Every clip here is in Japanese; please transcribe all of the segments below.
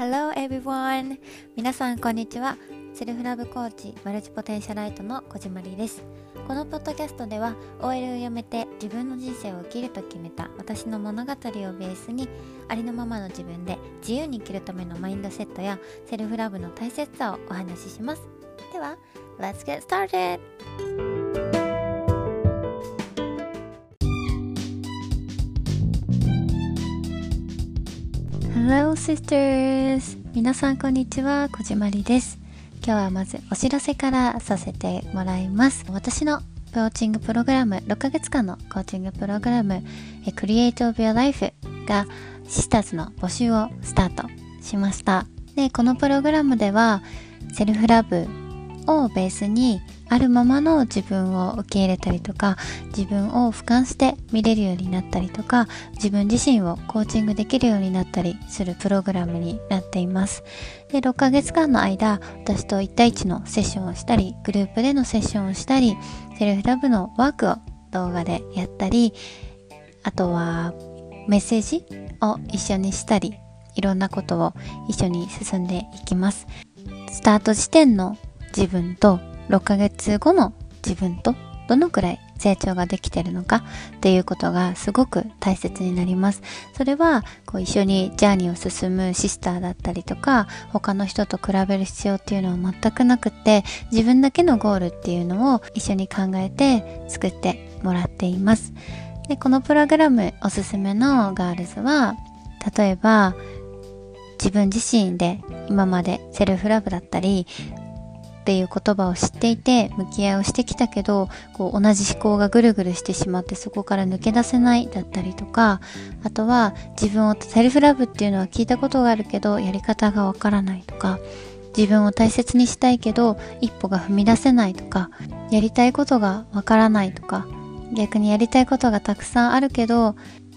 Hello everyone! 皆さんこんにちは。セルフラブコーチ multipotentialite の小島りです。このポッドキャストでは OL を辞めて自分の人生を生きると決めた私の物語をベースにありのままの自分で自由に生きるためのマインドセットやセルフラブの大切さをお話しします。では、Let's get started! Hello sisters! 皆さんこんにちは、小島りです。今日はまずお知らせからさせてもらいます。私のコーチングプログラム、6ヶ月間のコーチングプログラム、Create of Your Life がシスターズの募集をスタートしました。で、このプログラムではセルフラブをベースにあるままの自分を受け入れたりとか自分を俯瞰して見れるようになったりとか自分自身をコーチングできるようになったりするプログラムになっています。で6ヶ月間の間私と1対1のセッションをしたりグループでのセッションをしたりセルフラブのワークを動画でやったりあとはメッセージを一緒にしたりいろんなことを一緒に進んでいきます。スタート時点の自分と6ヶ月後の自分とどのくらい成長ができてるのかっていうことがすごく大切になります。それはこう一緒にジャーニーを進むシスターだったりとか他の人と比べる必要っていうのは全くなくて自分だけのゴールっていうのを一緒に考えて作ってもらっています。でこのプログラムおすすめのガールズは例えば自分自身で今までセルフラブだったりっていう言葉を知っていて向き合いをしてきたけどこう同じ思考がぐるぐるしてしまってそこから抜け出せないだったりとかあとは自分をセルフラブっていうのは聞いたことがあるけどやり方がわからないとか自分を大切にしたいけど一歩が踏み出せないとかやりたいことがわからないとか逆にやりたいことがたくさんあるけど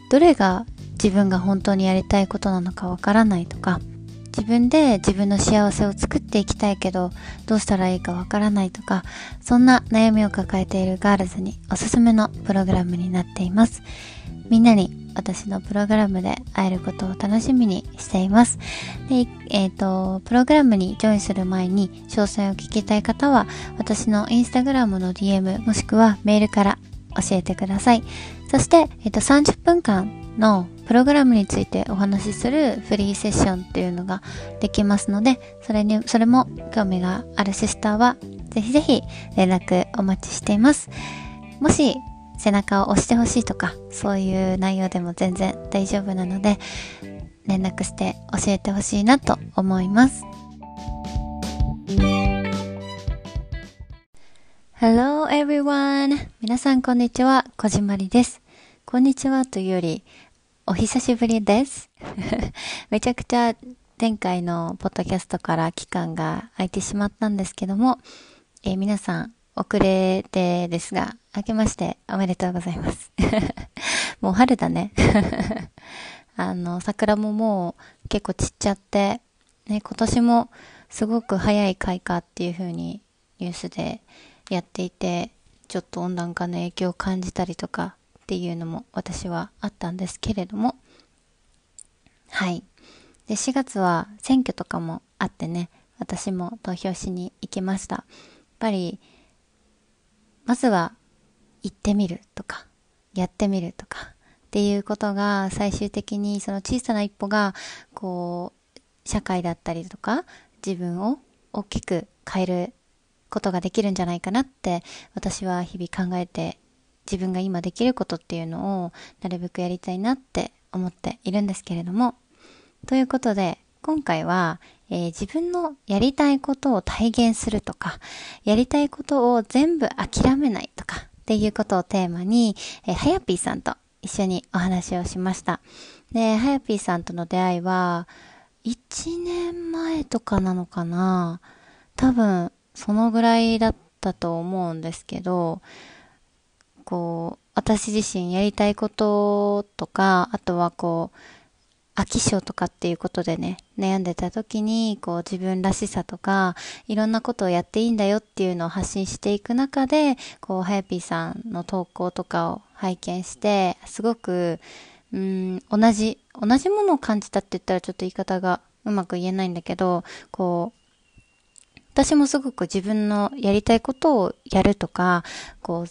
どれが自分が本当にやりたいことなのかわからないとか自分で自分の幸せを作っていきたいけどどうしたらいいかわからないとかそんな悩みを抱えているガールズにおすすめのプログラムになっています。みんなに私のプログラムで会えることを楽しみにしています。で、えっ、ー、とプログラムにジョインする前に詳細を聞きたい方は私のインスタグラムの DM もしくはメールから教えてください。そして、えっ、ー、と30分間のプログラムについてお話しするフリーセッションっていうのができますので、それに、それも興味があるシスターは、ぜひぜひ連絡お待ちしています。もし、背中を押してほしいとか、そういう内容でも全然大丈夫なので、連絡して教えてほしいなと思います。Hello everyone! 皆さんこんにちは、こじまりです。こんにちはというより、お久しぶりです。めちゃくちゃ前回のポッドキャストから期間が空いてしまったんですけども、えー、皆さん遅れてですが、明けましておめでとうございます。もう春だね。あの、桜ももう結構散っちゃって、ね、今年もすごく早い開花っていう風にニュースでやっていて、ちょっと温暖化の影響を感じたりとかっていうのも私はあったんですけれども。はい。で4月は選挙とかもあってね私も投票しに行きました。やっぱりまずは行ってみるとかやってみるとかっていうことが最終的にその小さな一歩がこう社会だったりとか自分を大きく変えることができるんじゃないかなって私は日々考えて自分が今できることっていうのをなるべくやりたいなって思っているんですけれども。ということで今回は、えー、自分のやりたいことを体現するとかやりたいことを全部諦めないとかっていうことをテーマに、えー、はやぴーさんと一緒にお話をしました。ではやぴーさんとの出会いは1年前とかなのかな？多分そのぐらいだったと思うんですけどこう、私自身やりたいこととか、あとはこう、飽き性とかっていうことでね、悩んでた時に、こう自分らしさとか、いろんなことをやっていいんだよっていうのを発信していく中で、こう、はやぴーさんの投稿とかを拝見して、すごく、うん、同じ、同じものを感じたって言ったらちょっと言い方がうまく言えないんだけど、こう、私もすごく自分のやりたいことをやるとか、こう、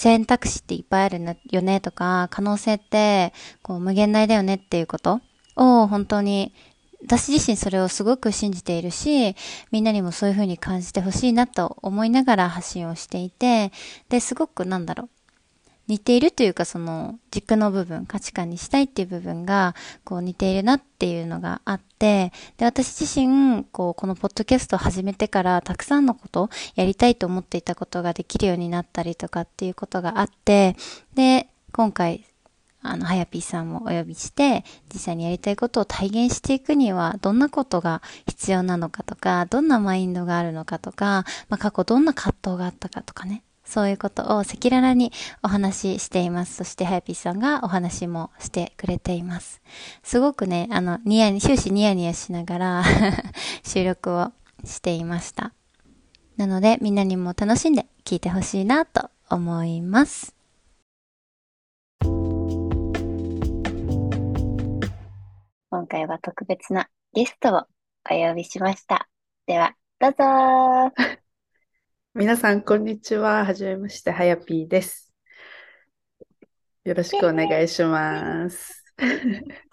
選択肢っていっぱいあるよねとか、可能性って、こう、無限大だよねっていうことを本当に私自身それをすごく信じているし、みんなにもそういう風に感じてほしいなと思いながら発信をしていて、で、すごくなんだろう。似ているというかその軸の部分、価値観にしたいっていう部分がこう似ているなっていうのがあって、で、私自身、こう、このポッドキャストを始めてからたくさんのことやりたいと思っていたことができるようになったりとかっていうことがあって、で、今回あの、はやぴーさんもお呼びして、実際にやりたいことを体現していくには、どんなことが必要なのかとか、どんなマインドがあるのかとか、まあ、過去どんな葛藤があったかとかね。そういうことを赤裸々にお話ししています。そして、はやぴーさんがお話もしてくれています。すごくね、あの、ニヤニ、終始ニヤニヤしながら 収録をしていました。なので、みんなにも楽しんで聞いてほしいなと思います。今回は特別なゲストをお呼びしました。では、どうぞ皆さん、こんにちは。はじめまして、はやぴーです。よろしくお願いします。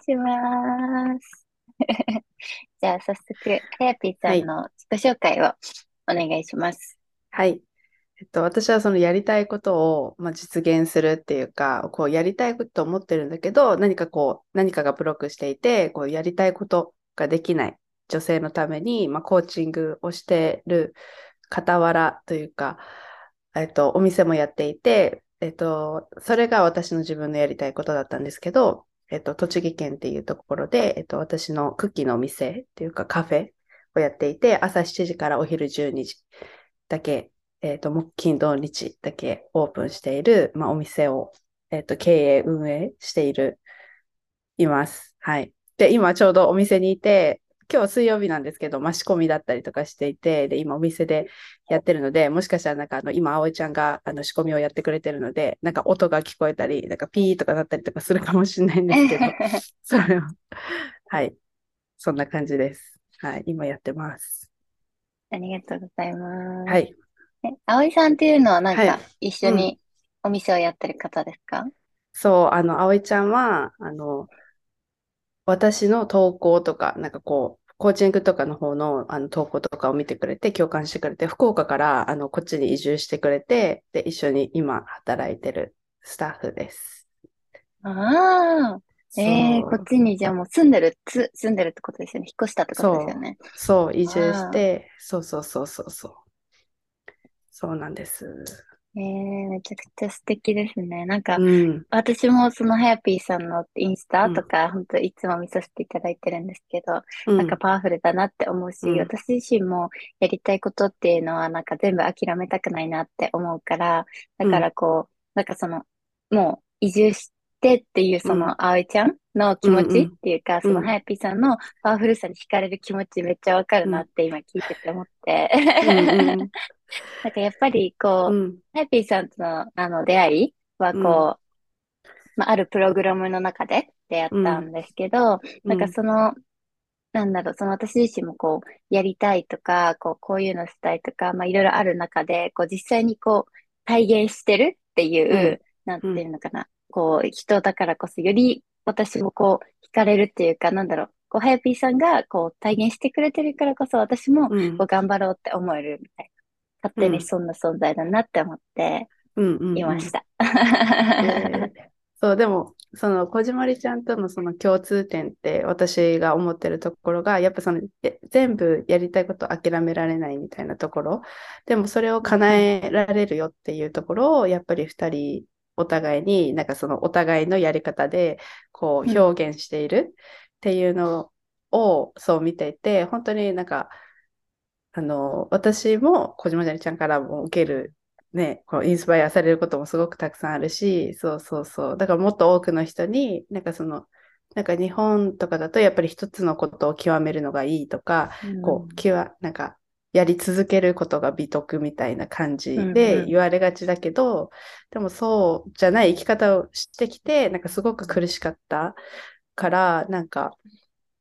します。じゃあ、早速、はやぴーさんの自己紹介をお願いします。はい。えっと、私はそのやりたいことを、まあ、実現するっていうか、こうやりたいこと思ってるんだけど、何かこう、何かがブロックしていて、こうやりたいことができない女性のために、まあ、コーチングをしてる傍らというか、えっと、お店もやっていて、えっと、それが私の自分のやりたいことだったんですけど、えっと、栃木県っていうところで、えっと、私のクッキーのお店っていうかカフェをやっていて、朝7時からお昼12時だけえっ、と、木金土日だけオープンしている、まあ、お店を、えっ、と、経営、運営している、います。はい。で、今ちょうどお店にいて、今日水曜日なんですけど、まあ、仕込みだったりとかしていて、で、今お店でやってるので、もしかしたらなんかあの、今、葵ちゃんがあの仕込みをやってくれてるので、なんか音が聞こえたり、なんかピーとかなったりとかするかもしれないんですけど、それを、はい。そんな感じです。はい。今やってます。ありがとうございます。はい。え、葵さんっていうのはなんか一緒にお店をやってる方ですか？そう、あの、葵ちゃんは、あの、私の投稿とか、なんかこう、コーチングとかの方のあの投稿とかを見てくれて、共感してくれて、福岡からあのこっちに移住してくれて、で、一緒に今働いてるスタッフです。ああ、ええこっちにじゃあもう住んでる、つ、住んでるってことですよね。引っ越したってことですよね。そう、移住して、そうそうそうそうそう。そうなんです。えー、めちゃくちゃ素敵ですね。なんか、うん、私もそのハヤピーさんのインスタとか、うん、本当いつも見させていただいてるんですけど、うん、なんかパワフルだなって思うし、私自身もやりたいことっていうのはなんか全部諦めたくないなって思うから、だからこう、なんかその、もう移住してっていうその葵ちゃんの気持ちっていうか、そのハヤピーさんのパワフルさに惹かれる気持ちめっちゃわかるなって今聞いてて思って。なんかやっぱりこう、うん、ハッピーさんとのあの出会いはこう、うん、まあ、あるプログラムの中で出会ったんですけど、うん、なんかその、なんだろう、その私自身もこう、やりたいとか、こう、こういうのしたいとか、まあいろいろある中で、こう実際にこう、体現してるっていう、なんていうのかな、こう、人だからこそより私もこう、惹かれるっていうか、なんだろう、こう、はやぴーさんがこう、体現してくれてるからこそ私もこう頑張ろうって思えるみたいな。勝手にそんな存在だなって思っていました。そう、でも、その、こじまりちゃんとのその共通点って私が思ってるところが、やっぱその、全部やりたいことを諦められないみたいなところ、でもそれを叶えられるよっていうところを、やっぱり二人お互いに、なんかそのお互いのやり方で、こう表現しているっていうのを、そう見ていて、本当になんか、あの、私も小島じゃりちゃんからも受ける、ね、こうインスパイアされることもすごくたくさんあるし、そうそうそう。だからもっと多くの人に、なんかその、なんか日本とかだとやっぱり一つのことを極めるのがいいとか、うん、こう、極、なんか、やり続けることが美徳みたいな感じで言われがちだけど、うんうん、でもそうじゃない生き方をしてきて、なんかすごく苦しかったから、なんか、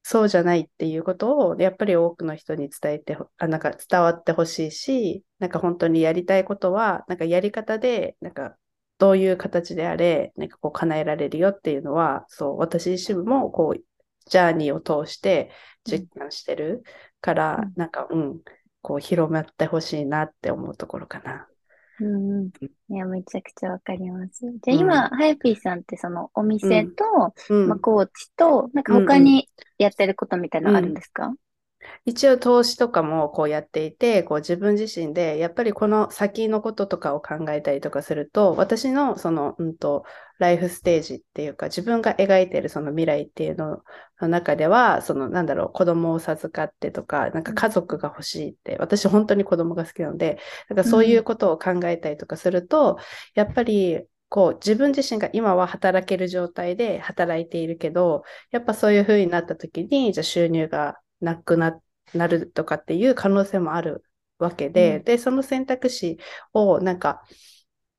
そうじゃないっていうことを、やっぱり多くの人に伝えて、あなんか伝わってほしいし、なんか本当にやりたいことは、なんかやり方で、なんかどういう形であれ、なんかこう叶えられるよっていうのは、そう、私自身もこう、ジャーニーを通して実感してるから、うん、なんか、うん、こう広まってほしいなって思うところかな。うんうん。いや、めちゃくちゃわかります。じゃあ今、はやぴーさんってそのお店と、まあ、コーチと、なんか他にやってることみたいなのあるんですか、一応投資とかもこうやっていて、こう自分自身でやっぱりこの先のこととかを考えたりとかすると、私のその、うんと、ライフステージっていうか、自分が描いてるその未来っていうのの中では、そのなんだろう、子供を授かってとか、なんか家族が欲しいって、私本当に子供が好きなので、なんかそういうことを考えたりとかすると、うん、やっぱりこう自分自身が今は働ける状態で働いているけど、やっぱそういう風になった時に、じゃあ収入がなくなるとかっていう可能性もあるわけで、うん、で、その選択肢をなんか、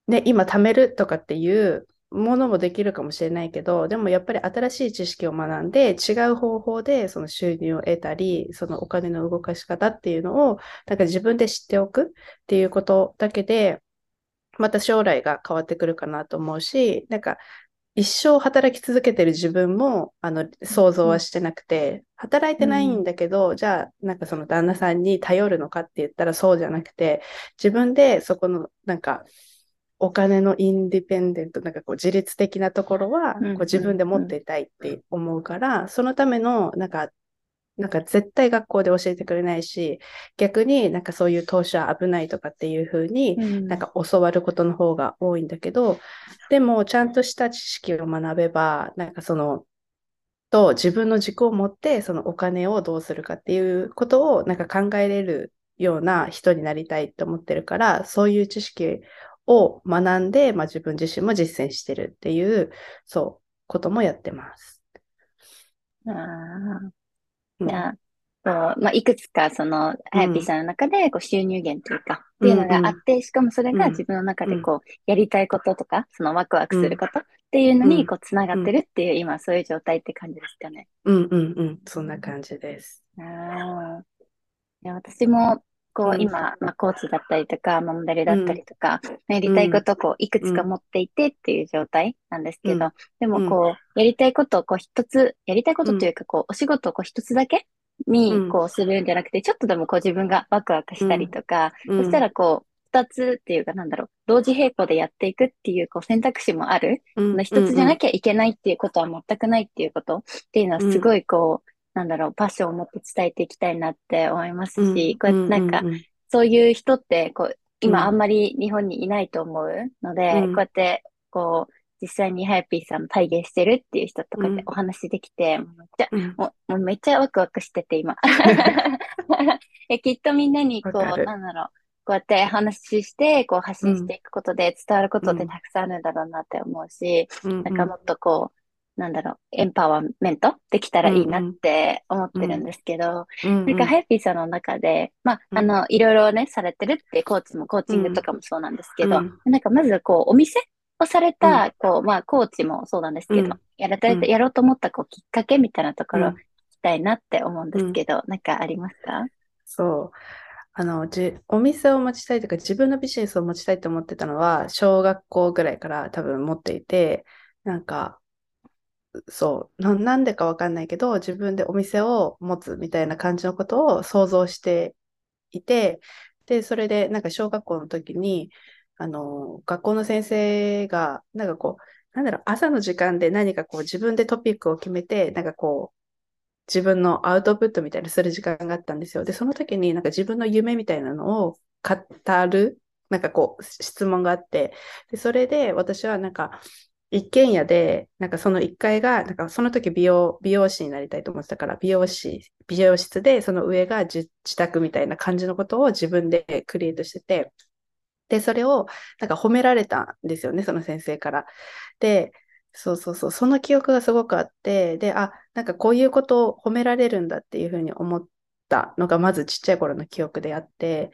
ね、今貯めるとかっていうものもできるかもしれないけど、でもやっぱり新しい知識を学んで違う方法でその収入を得たり、そのお金の動かし方っていうのを、なんか自分で知っておくっていうことだけで、また将来が変わってくるかなと思うし、なんか一生働き続けてる自分もあの想像はしてなくて、働いてないんだけど、うん、じゃあなんかその旦那さんに頼るのかって言ったらそうじゃなくて、自分でそこのなんかお金のインディペンデント、なんかこう自律的なところはこう自分で持っていたいって思うから、そのためのなんかなんか絶対学校で教えてくれないし、逆になんかそういう投資は危ないとかっていうふうに、なんか教わることの方が多いんだけど、でもちゃんとした知識を学べば、なんかその、と自分の軸を持ってそのお金をどうするかっていうことをなんか考えれるような人になりたいと思ってるから、そういう知識を学んで、まあ、自分自身も実践してるっていう、そう、こともやってます。あじゃあ、こうまあ、いくつかその、はやぴーさんの中でこう収入源というか、っていうのがあって、しかもそれが自分の中でこう、やりたいこととか、そのワクワクすることっていうのにこう、つながってるっていう、今そういう状態って感じですかね。うんうんうん、そんな感じです。ああ。いや私もこう、今、まあ、コーチだったりとか、モデルだったりとか、やりたいことをこう、いくつか持っていてっていう状態なんですけど、でもこう、やりたいことをこう、一つ、やりたいことというか、こう、お仕事をこう、一つだけに、こう、するんじゃなくて、ちょっとでもこう、自分がワクワクしたりとか、そしたらこう、二つっていうかなんだろう、同時並行でやっていくっていうこう選択肢もある。一つじゃなきゃいけないっていうことは全くないっていうことっていうのはすごいこう、なんだろう、パッションを持って伝えていきたいなって思いますし、こうやってなんか、そういう人って、こう、今あんまり日本にいないと思うので、こうやって、こう、実際にハヤピーさん体現してるっていう人とかでお話できて、めっちゃ、もうもうめっちゃワクワクしてて今。えきっとみんなにこう、なんだろう、こうやって話して、こう発信していくことで伝わることってたくさんあるんだろうなって思うし、うん、なんかもっとこう、なんだろう、エンパワーメントできたらいいなって思ってるんですけど、うんうん、なんか、ハヤピーさんの中で、まあ、あの、いろいろね、されてるってコーチもコーチングとかもそうなんですけど、うん、なんかまずこう、お店をされた、こう、まあ、コーチもそうなんですけど、やられやろうと思ったこうきっかけみたいなところ聞きたいなって思うんですけど、なんかありますか？そう。あの、じ、お店を持ちたいというか、自分のビジネスを持ちたいと思ってたのは、小学校ぐらいから多分持っていて、なんか、そうな、なんでかわかんないけど、自分でお店を持つみたいな感じのことを想像していて、で、それでなんか小学校の時に、あの、学校の先生が、なんかこう、なんだろう、朝の時間で何かこう自分でトピックを決めて、なんかこう、自分のアウトプットみたいにする時間があったんですよ。で、その時になんか自分の夢みたいなのを語る、なんかこう、質問があって、で、それで私はなんか、一軒家で、なんかその一階が、なんかその時美容、美容師になりたいと思ってたから、美容師、美容室で、その上が自宅みたいな感じのことを自分でクリエイトしてて、で、それをなんか褒められたんですよね、その先生から。で、そうそうそう、その記憶がすごくあって、で、あ、なんかこういうことを褒められるんだっていうふうに思ったのが、まずちっちゃい頃の記憶であって、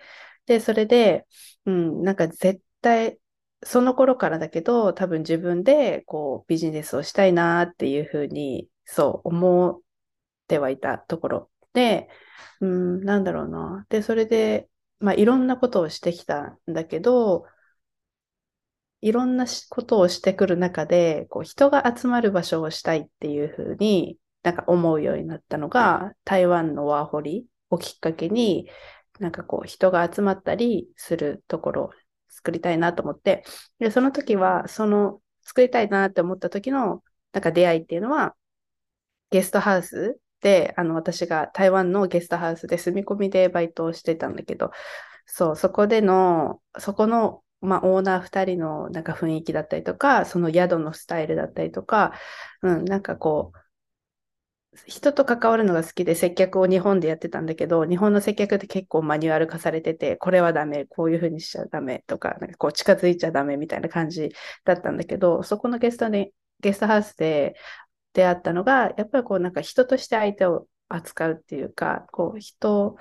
で、それで、うん、なんか絶対、その頃からだけど、多分自分でこうビジネスをしたいなっていうふうに、そう思ってはいたところで、うん、なんだろうな。で、それで、まあ、いろんなことをしてきたんだけど、いろんなことをしてくる中で、こう人が集まる場所をしたいっていうふうになんか思うようになったのが、台湾のワーホリをきっかけに、なんかこう人が集まったりするところ作りたいなと思って、で、その時は、その作りたいなって思った時のなんか出会いっていうのは、ゲストハウスで、あの、私が台湾のゲストハウスで住み込みでバイトをしてたんだけど、そう、そこでの、そこの、まあ、オーナー2人のなんか雰囲気だったりとか、その宿のスタイルだったりとか、うん、なんかこう、人と関わるのが好きで接客を日本でやってたんだけど、日本の接客って結構マニュアル化されてて、これはダメ、こういうふうにしちゃダメとか、なんかこう近づいちゃダメみたいな感じだったんだけど、そこのゲストで、ゲストハウスで出会ったのが、やっぱりこうなんか人として相手を扱うっていうか、こう人、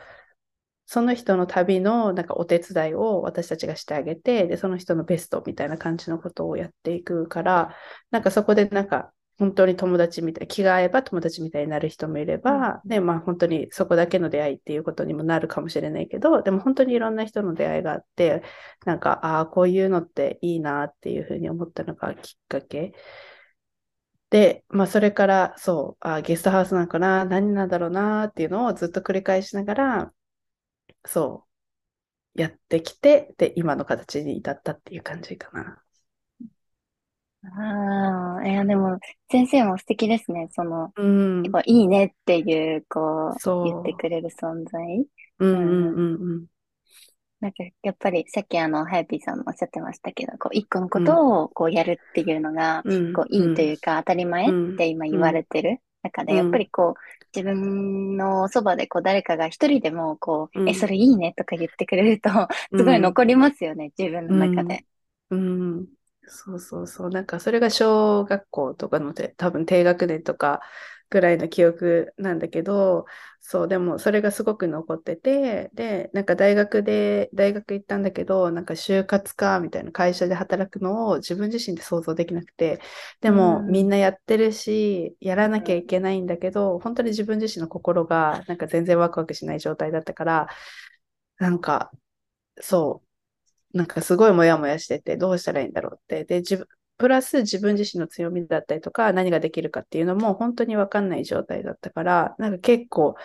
その人の旅のなんかお手伝いを私たちがしてあげて、で、その人のベストみたいな感じのことをやっていくから、なんかそこでなんか本当に友達みたい、気が合えば友達みたいになる人もいれば、うん、で、まあ本当にそこだけの出会いっていうことにもなるかもしれないけど、でも本当にいろんな人の出会いがあって、なんか、ああ、こういうのっていいなっていうふうに思ったのがきっかけ。で、まあそれから、そう、あゲストハウスなんかな、何なんだろうなっていうのをずっと繰り返しながら、そう、やってきて、で、今の形に至ったっていう感じかな。ああ、いや、でも、先生も素敵ですね。その、うん。いいねっていう、こう、言ってくれる存在。うんうんうんうん。なんか、やっぱり、さっきあの、はやぴーさんもおっしゃってましたけど、こう、一個のことを、こう、やるっていうのが、うん、こう、いいというか、当たり前って今言われてる中で、やっぱりこう、自分のそばで、こう、誰かが一人でも、こう、え、それいいねとか言ってくれると、すごい残りますよね、自分の中で。うん。そうそうそう。なんかそれが小学校とかので、多分低学年とかぐらいの記憶なんだけど、そう、でもそれがすごく残ってて、で、なんか大学で、大学行ったんだけど、なんか就活かみたいな会社で働くのを自分自身で想像できなくて、でもみんなやってるし、やらなきゃいけないんだけど、本当に自分自身の心がなんか全然ワクワクしない状態だったから、なんか、そう、なんかすごいモヤモヤしてて、どうしたらいいんだろうって。で、自分、プラス自分自身の強みだったりとか、何ができるかっていうのも本当にわかんない状態だったから、なんか結構、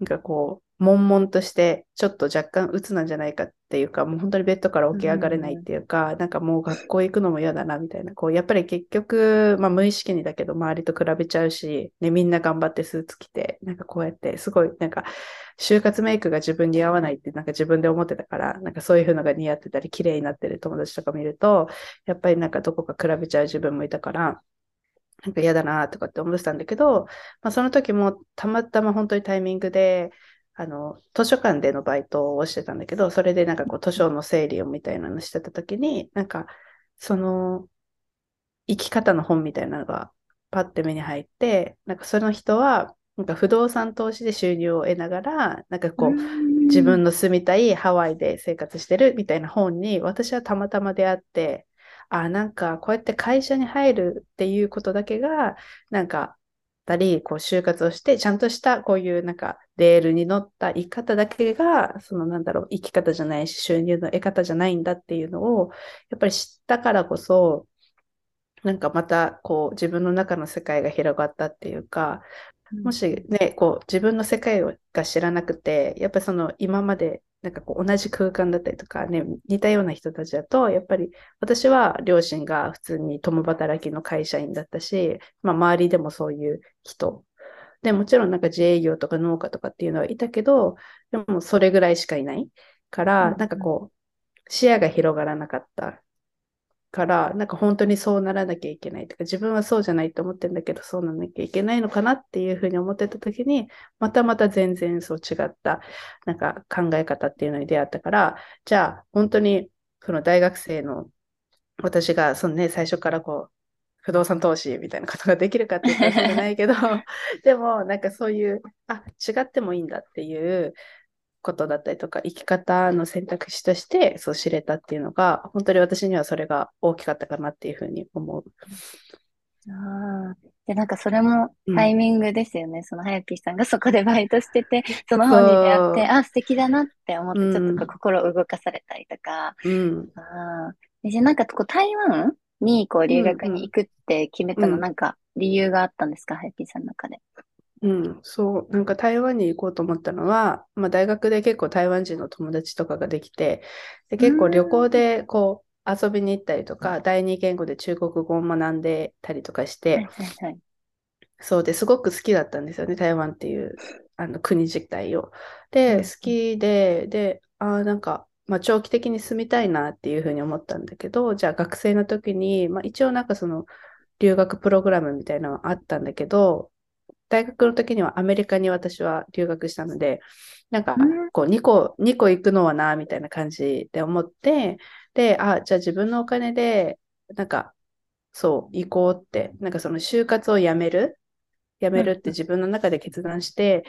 なんかこう、悶々として、ちょっと若干鬱なんじゃないかっていうか、もう本当にベッドから起き上がれないっていうか、うん、なんかもう学校行くのも嫌だなみたいな、こう、やっぱり結局、まあ無意識にだけど、周りと比べちゃうし、ね、みんな頑張ってスーツ着て、なんかこうやって、すごい、なんか、就活メイクが自分に合わないって、なんか自分で思ってたから、なんかそういうのが似合ってたり、綺麗になってる友達とか見ると、やっぱりなんかどこか比べちゃう自分もいたから、なんか嫌だなとかって思ってたんだけど、まあ、その時もたまたま本当にタイミングで、あの、図書館でのバイトをしてたんだけど、それでなんかこう図書の整理をみたいなのしてた時に、なんか、その、生き方の本みたいなのがパッて目に入って、なんかその人は、なんか不動産投資で収入を得ながら、なんかこう、自分の住みたいハワイで生活してるみたいな本に、私はたまたま出会って、あ、なんかこうやって会社に入るっていうことだけが、なんかたり、こう就活をして、ちゃんとしたこういうなんかレールに乗った生き方だけが、そのなんだろう、生き方じゃないし、収入の得方じゃないんだっていうのを、やっぱり知ったからこそ、なんかまたこう自分の中の世界が広がったっていうか、もしね、こう自分の世界が知らなくて、やっぱりその今までなんかこう同じ空間だったりとかね、似たような人たちだと、やっぱり私は両親が普通に共働きの会社員だったし、まあ周りでもそういう人。で、もちろんなんか自営業とか農家とかっていうのはいたけど、でもそれぐらいしかいないから、なんかこう、視野が広がらなかったから、なんか本当にそうならなきゃいけないとか、自分はそうじゃないと思ってるんだけど、そうならなきゃいけないのかなっていうふうに思ってた時に、またまた全然そう違った、なんか考え方っていうのに出会ったから、じゃあ本当にその大学生の私がそのね、最初からこう、不動産投資みたいなことができるかって言ったらそうじゃないけど、でもなんかそういう、あ、違ってもいいんだっていう、ことだったりとか、生き方の選択肢としてそう知れたっていうのが、本当に私にはそれが大きかったかなっていうふうに思う。あで、なんかそれもタイミングですよね。そのはやぴーさんがそこでバイトしてて、その本に出会って、あ、素敵だなって思って、ちょっと心を動かされたりとか。うん。あーでなんかこう台湾にこう留学に行くって決めたの、うん。なんか理由があったんですか、はやぴーさんの中で。うん、そう、なんか台湾に行こうと思ったのは、まあ大学で結構台湾人の友達とかができて、で結構旅行でこう遊びに行ったりとか、第二言語で中国語を学んでたりとかしはいて、はいはい。そう。ですごく好きだったんですよね、台湾っていうあの国自体を。うん。で、好きで、で、あーなんか、まあ、長期的に住みたいなっていうふうに思ったんだけど、じゃあ学生の時に、まあ、一応なんかその留学プログラムみたいなのがあったんだけど、大学の時にはアメリカに私は留学したので、なんかうん。こう2個、2個行くのはな、みたいな感じで思って、で、あ、じゃあ自分のお金で、なんか、そう、行こうって、なんかその就活をやめる、やめるって自分の中で決断して、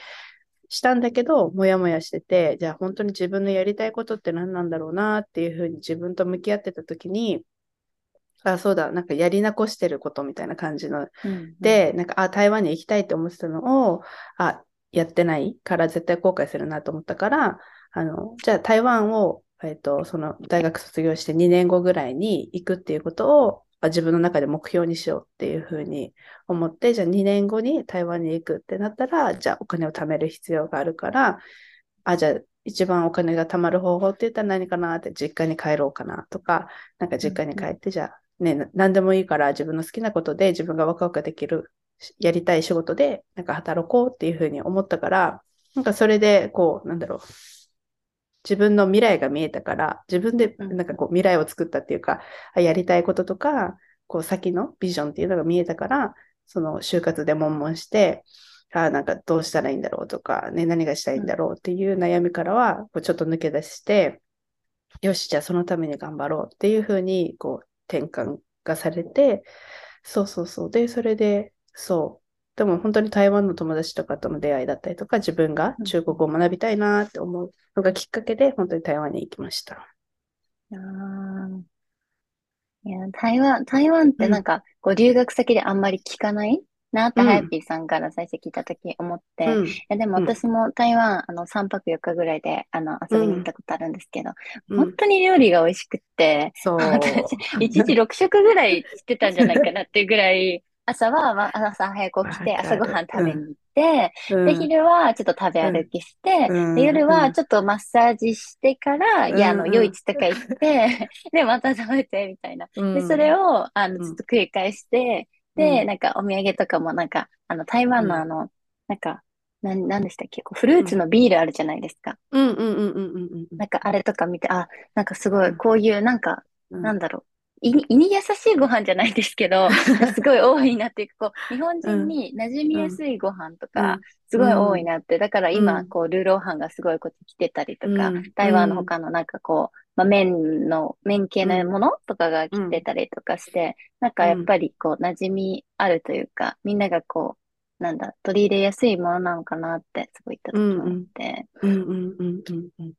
したんだけど、もやもやしてて、じゃあ本当に自分のやりたいことって何なんだろうなっていうふうに自分と向き合ってた時に、あ、そうだ、なんかやり残してることみたいな感じのうん、で、なんか、あ、台湾に行きたいって思ってたのを、あ、やってないから絶対後悔するなと思ったから、あの、じゃあ台湾を、えっと、その大学卒業して2年後ぐらいに行くっていうことを、あ自分の中で目標にしようっていうふうに思って、じゃあ2年後に台湾に行くってなったら、じゃあお金を貯める必要があるから、あ、じゃあ一番お金が貯まる方法って言ったら何かなって実家に帰ろうかなとか、なんか実家に帰って、じゃあね、な何でもいいから自分の好きなことで自分がワクワクできる、しやりたい仕事でなんか働こうっていうふうに思ったから、なんかそれでこう、なんだろう、自分の未来が見えたから、自分でうんなんかこう未来を作ったっていうか、あやりたいこととか、こう先のビジョンっていうのが見えたから、その就活で悶々して、あなんかどうしたらいいんだろうとか、ね、何がしたいんだろうっていう悩みからは、こうちょっと抜け出して、よし、じゃあそのために頑張ろうっていうふうに、こう、転換がされて、そうそうそう。で、それで、そう。でも本当に台湾の友達とかとの出会いだったりとか、自分が中国語を学びたいなって思うのがきっかけで、本当に台湾に行きました。あー。いや、台湾、台湾ってなんか、こう留学先であんまり聞かないなって、うん。はやぴーさんから最初聞いたとき思って、うん。いやでもうん。私も台湾、あの、3泊4日ぐらいで、あの、遊びに行ったことあるんですけど、うん。本当に料理が美味しくって、そう。私、一日6食ぐらいしてたんじゃないかなっていうぐらい、朝は、まあ、朝早く起きて、朝ごはん食べに行って、うん。で、昼はちょっと食べ歩きして、うん。で、夜うんはちょっとマッサージしてから、いや、あの、うん。夜市とか行って、で、また食べて、みたいな。で、それを、あの、うん。ずっと繰り返して、うで、ん。なんかお土産とかもなんか、あの、台湾のあの、なんか、なん、なんでしたっけ？こうフルーツのビールあるじゃないですか。うんうんうんうんうんうん。なんかあれとか見て、あ、なんかすごい、うん。こういう、なんか、うん。なんだろう。胃に、胃に優しいご飯じゃないですけど、すごい多いなっていうか、こう、日本人に馴染みやすいご飯とか、うん。すごい多いなって。だから今、うん。こう、ルーローハンがすごいこっち来てたりとか、うん。台湾の他のなんかこう、まあ、麺の、麺系のものとかが来てたりとかして、なんかやっぱりこう、馴染みあるというか、みんながこう、なんだ、取り入れやすいものなのかなって、すごい言った時思って、うんうんうんうんうん。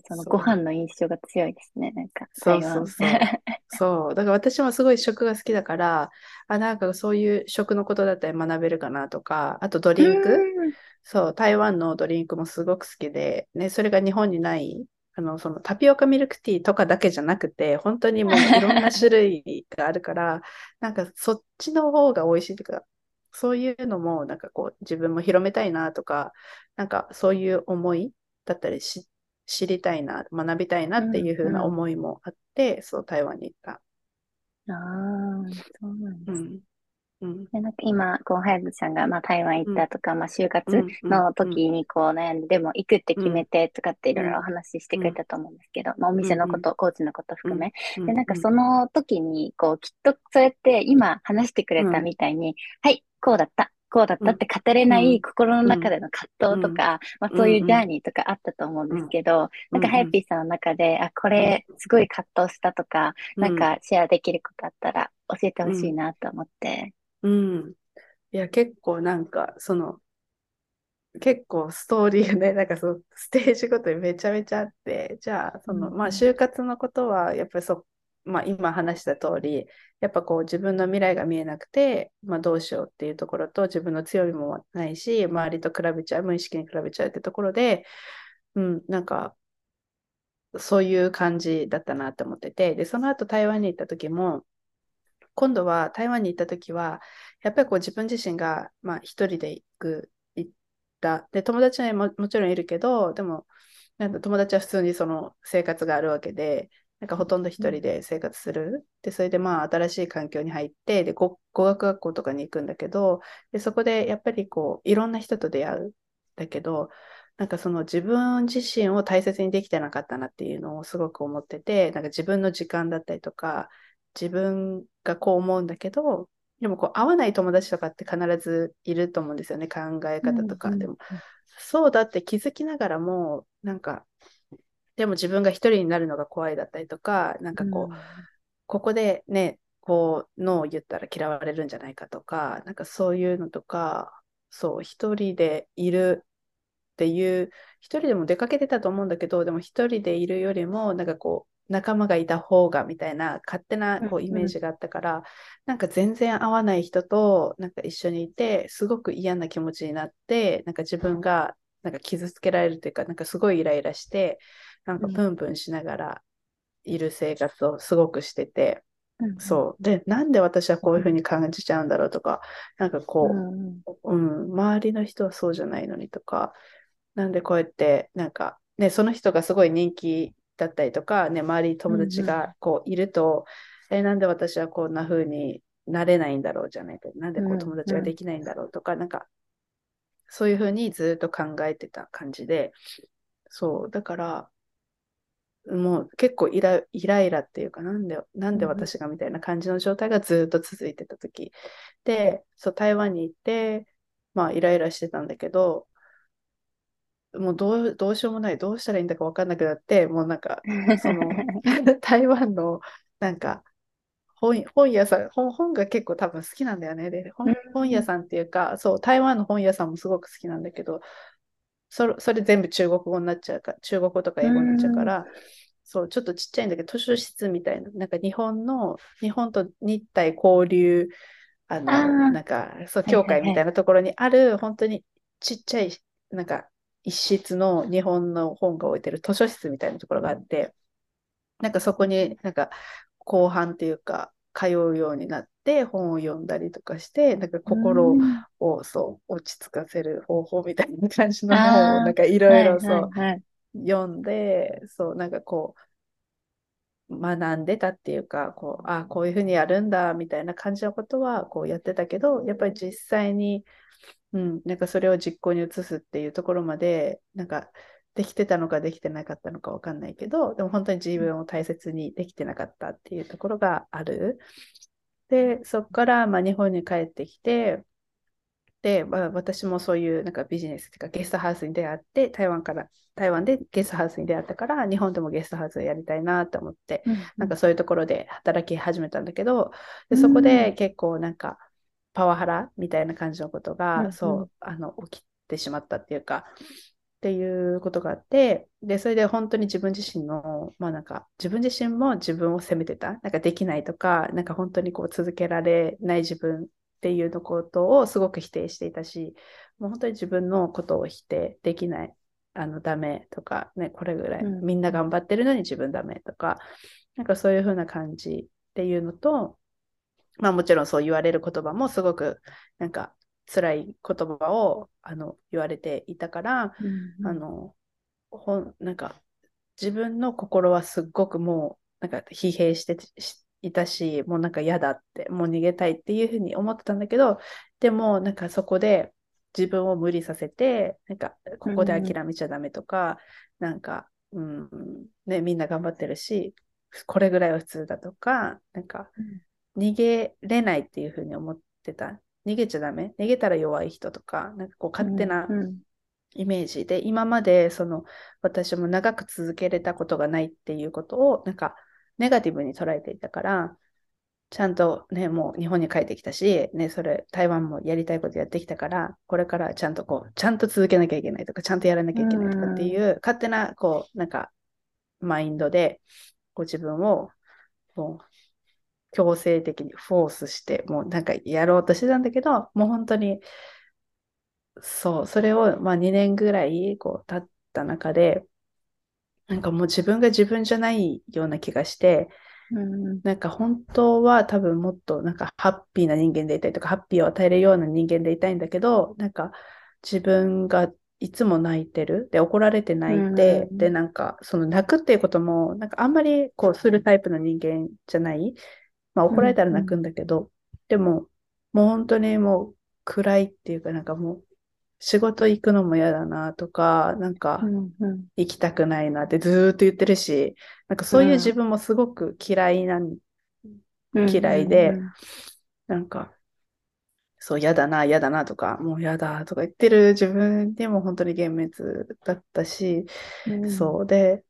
そのご飯の印象が強いですね、なんか、そう。そうそう。そう。だから私もすごい食が好きだから、あ、なんかそういう食のことだったり学べるかなとか、あとドリンク。うんそう、台湾のドリンクもすごく好きで、ね、それが日本にない、あの、そのタピオカミルクティーとかだけじゃなくて、本当にもう いろんな種類があるから、なんかそっちの方が美味しいとか、そういうのもなんかこう自分も広めたいなとか、なんかそういう思いだったりし知りたいな、学びたいなっていう風な思いもあって、そう台湾に行った。ああ、そうなんですね。うん。うん。でなんか今、こう、はやぶさんが、まあ、台湾行ったとか、まあ、就活うん。の時にこう悩んで、でも行くって決めてとかっていろいろお話ししてくれたと思うんですけど、まあ、お店のこと、コーチのこと含め。で、なんかその時に、こう、きっとそうやって今話してくれたみたいに、はい、こうだった、こうだったって語れなうん。い心の中での葛藤とか、まあそういうジャーニーとかあったと思うんですけど、なんかハヤピーさんの中で、あ、これすごい葛藤したとか、なんかシェアできることあったら教えてほしいなと思って。うん。いや、結構なんか、その、結構ストーリーがね、なんかそう、ステージごとにめちゃめちゃあって、じゃあ、その、うんまあ、就活のことは、やっぱりそ、まあ、今話した通り、やっぱこう自分の未来が見えなくて、まあ、どうしようっていうところと自分の強みもないし、周りと比べちゃう、無意識に比べちゃうってところで、うん、なんか、そういう感じだったなって思ってて、で、その後台湾に行った時も、今度は台湾に行った時は、やっぱりこう自分自身が、まあ、一人で行く、行った。で、友達はももちろんいるけど、でも、なんか友達は普通にその生活があるわけで、なんかほとんど一人で生活する。で、それでまあ新しい環境に入って、で、語学学校とかに行くんだけど、で、そこでやっぱりこう、いろんな人と出会う。だけど、なんかその自分自身を大切にできてなかったなっていうのをすごく思ってて、なんか自分の時間だったりとか、自分がこう思うんだけど、でもこう会わない友達とかって必ずいると思うんですよね、考え方とか。でも、そうだって気づきながらも、なんか、でも自分が一人になるのが怖いだったりとか、なんかこう、うん、ここでね、こう、ノーを言ったら嫌われるんじゃないかとか、なんかそういうのとか、そう、一人でいるっていう、一人でも出かけてたと思うんだけど、でも一人でいるよりも、なんかこう、仲間がいた方がみたいな勝手なこうイメージがあったから、うんうん、なんか全然合わない人となんか一緒にいて、すごく嫌な気持ちになって、なんか自分がなんか傷つけられるというか、なんかすごいイライラして、なんかプンプンしながらいる生活をすごくしてて、うん、そう。で、なんで私はこういうふうに感じちゃうんだろうとか、なんかこう、うん、うん、周りの人はそうじゃないのにとか、なんでこうやって、なんか、ね、その人がすごい人気だったりとか、ね、周りに友達がこういると、うんうん、え、なんで私はこんな風になれないんだろうじゃないか、なんでこう友達ができないんだろうとか、うんうん、なんか、そういう風にずっと考えてた感じで、そう、だから、もう結構イライライラっていうか、なんで、なんで私がみたいな感じの状態がずっと続いてた時。で、そう、台湾に行って、まあ、イライラしてたんだけど、もうどうどうしようもない、どうしたらいいんだか分かんなくなって、もうなんか、その 台湾のなんか本本屋さん本、本が結構多分好きなんだよね。で本本屋さんっていうか、そう、台湾の本屋さんもすごく好きなんだけど、それそれ全部中国語になっちゃうか、中国語とか英語になっちゃうから、そう、ちょっとちっちゃいんだけど、図書室みたいな、なんか日本の、日本と日体交流、あの、あなんか、そう、教会みたいなところにある、はいはい、本当にちっちゃい、なんか、一室の日本の本が置いてる図書室みたいなところがあって、なんかそこになんか後半っていうか通うようになって本を読んだりとかして、なんか心をそう落ち着かせる方法みたいな感じの本をなんかいろいろそう読んで、そうなんかこう学んでたっていうか、こう、あこういうふうにやるんだみたいな感じのことはこうやってたけど、やっぱり実際にうん、なんかそれを実行に移すっていうところまで、なんかできてたのかできてなかったのかわかんないけど、でも本当に自分を大切にできてなかったっていうところがある。で、そこからまあ日本に帰ってきて、で、まあ、私もそういうなんかビジネスというかゲストハウスに出会って、台湾から、台湾でゲストハウスに出会ったから、日本でもゲストハウスをやりたいなと思って、うん、なんかそういうところで働き始めたんだけど、でそこで結構なんか、パワハラみたいな感じのことが、うんうん、そうあの起きてしまったっていうかっていうことがあってでそれで本当に自分自身のまあなんか自分自身も自分を責めてた。なんかできないとかなんか本当にこう続けられない自分っていうのことをすごく否定していたしもう本当に自分のことを否定できないあのダメとかねこれぐらい、うん、みんな頑張ってるのに自分ダメとかなんかそういう風な感じっていうのとまあもちろんそう言われる言葉もすごくなんか辛い言葉をあの言われていたから、うん、あのほんなんか自分の心はすっごくもうなんか疲弊していたしもうなんか嫌だってもう逃げたいっていうふうに思ってたんだけどでもなんかそこで自分を無理させてなんかここで諦めちゃダメとか、うん、なんか、うんね、みんな頑張ってるしこれぐらいは普通だとかなんか、逃げれないっていうふうに思ってた。逃げちゃダメ？逃げたら弱い人とか、なんかこう勝手なイメージで、うんうん、今までその私も長く続けれたことがないっていうことを、なんかネガティブに捉えていたから、ちゃんとね、もう日本に帰ってきたし、ね、それ台湾もやりたいことやってきたから、これからちゃんとこう、ちゃんと続けなきゃいけないとか、ちゃんとやらなきゃいけないとかっていう、うん、勝手なこう、なんかマインドで、こう自分をもう強制的にフォースして、もうなんかやろうとしてたんだけど、もう本当に、そう、それをまあ2年ぐらいこう経った中で、なんかもう自分が自分じゃないような気がして、うんなんか本当は多分もっとなんかハッピーな人間でいたいとか、ハッピーを与えるような人間でいたいんだけど、なんか自分がいつも泣いてる。で、怒られて泣いて、うんで、なんかその泣くっていうことも、なんかあんまりこうするタイプの人間じゃない。まあ怒られたら泣くんだけど、でも、もう本当にもう暗いっていうか、なんかもう仕事行くのも嫌だなとか、なんか、うんうん行きたくないなってずーっと言ってるし、なんかそういう自分もすごく嫌いなん、うん。嫌いでなんか、そう、嫌だな、嫌だなとか、もう嫌だとか言ってる自分でも本当に幻滅だったし、うん。そうで、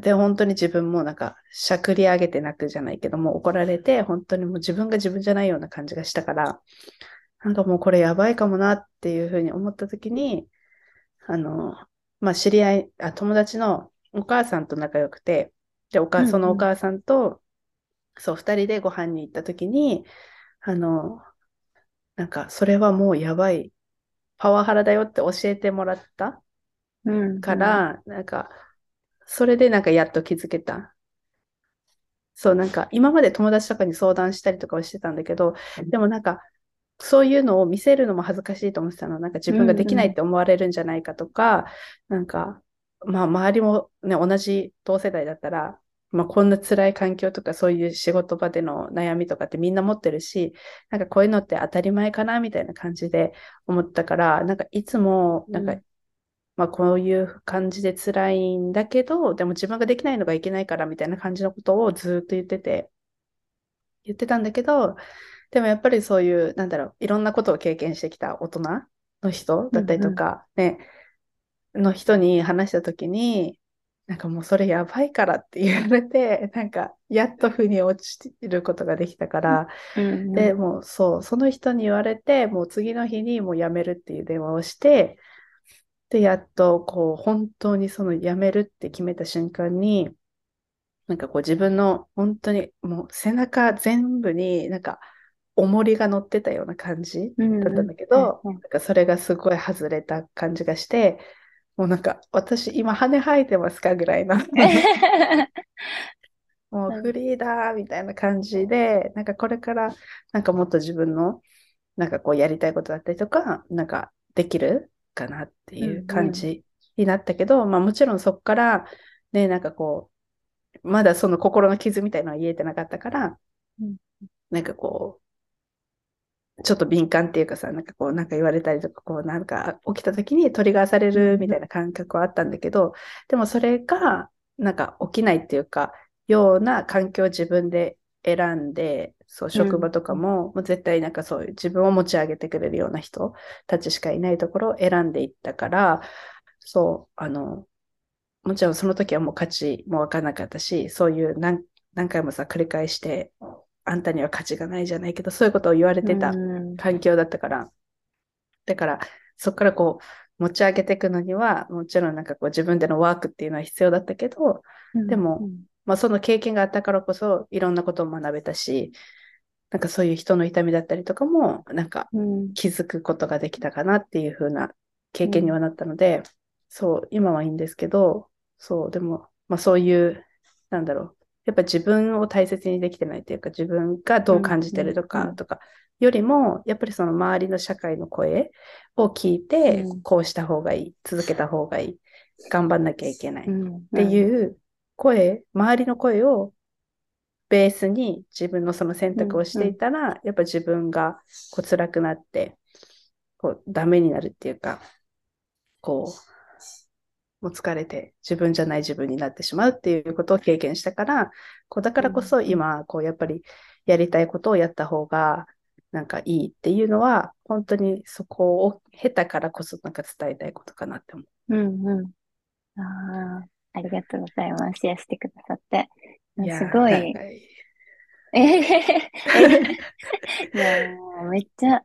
で、本当に自分もなんか、しゃくり上げて泣くじゃないけども、怒られて、本当にもう自分が自分じゃないような感じがしたから、なんかもうこれやばいかもなっていうふうに思った時に、あの、まあ、知り合い、あ、友達のお母さんと仲良くて、で、お母、うんうん。そのお母さんと、そう、二人でご飯に行った時に、あの、なんか、それはもうやばい、パワハラだよって教えてもらったうん。から、なんか、それでなんかやっと気づけた。そう、なんか今まで友達とかに相談したりとかはしてたんだけど、でもなんか、そういうのを見せるのも恥ずかしいと思ってたの。なんか自分ができないって思われるんじゃないかとか、なんか、まあ周りもね、同じ同世代だったら、まあこんな辛い環境とかそういう仕事場での悩みとかってみんな持ってるし、なんかこういうのって当たり前かなみたいな感じで思ったから、なんかいつも、なんかうんまあこういう感じで辛いんだけど、でも自分ができないのがいけないからみたいな感じのことをずっと言ってて、言ってたんだけど、でもやっぱりそういう、なんだろう、いろんなことを経験してきた大人の人だったりとか、ね、の人に話したときに、なんかもうそれやばいからって言われて、なんかやっと腑に落ちることができたから、うん。で、もうそう、その人に言われて、もう次の日にもう辞めるっていう電話をして、で、やっとこう、本当にその辞めるって決めた瞬間に、なんかこう自分の本当にもう背中全部になんか重りが乗ってたような感じうんだったんだけど、うんなんかそれがすごい外れた感じがして、もうなんか私今羽生えてますかぐらいの。もうフリーだーみたいな感じで、なんかこれからなんかもっと自分のなんかこうやりたいことだったりとか、なんかできるかなっていう感じになったけど、まあもちろんそこからね、なんかこう、まだその心の傷みたいなのは言えてなかったからうん、なんかこう、ちょっと敏感っていうかさ、なんかこう、なんか言われたりとか、こう、なんか起きた時にトリガーされるみたいな感覚はあったんだけど、でもそれが、なんか起きないっていうか、ような環境を自分で選んで、そう、職場とかも、もう絶対なんかそういう自分を持ち上げてくれるような人たちしかいないところを選んでいったから、そう、あの、もちろんその時はもう価値もわからなかったし、そういう何何回もさ、繰り返して、あんたには価値がないじゃないけど、そういうことを言われてたうん。環境だったから、だから、そこからこう、持ち上げていくのには、もちろんなんかこう自分でのワークっていうのは必要だったけど、でもまあその経験があったからこそ、いろんなことを学べたし、なんかそういう人の痛みだったりとかも、なんかうん。気づくことができたかなっていう風な経験にはなったので、そう、今はいいんですけど、そう、でも、まあそういう、なんだろう、やっぱ自分を大切にできてないっていうか、自分がどう感じてるとうんうんかとか、よりも、やっぱりその周りの社会の声を聞いてうん、こうした方がいい、続けた方がいい、頑張んなきゃいけない。っっていう声、周りの声をベースに自分のその選択をしていたら、やっぱ自分がこう辛くなって、こうダメになるっていうか、こう、もう疲れて自分じゃない自分になってしまうっていうことを経験したから、こうだからこそうんうん今、こうやっぱりやりたいことをやった方がなんかいいっていうのは、本当にそこを経たからこそなんか伝えたいことかなって思う。うんうん。ああ、ありがとうございます。シェアしてくださって。すごい。えへへへ。いや、もうめっちゃ、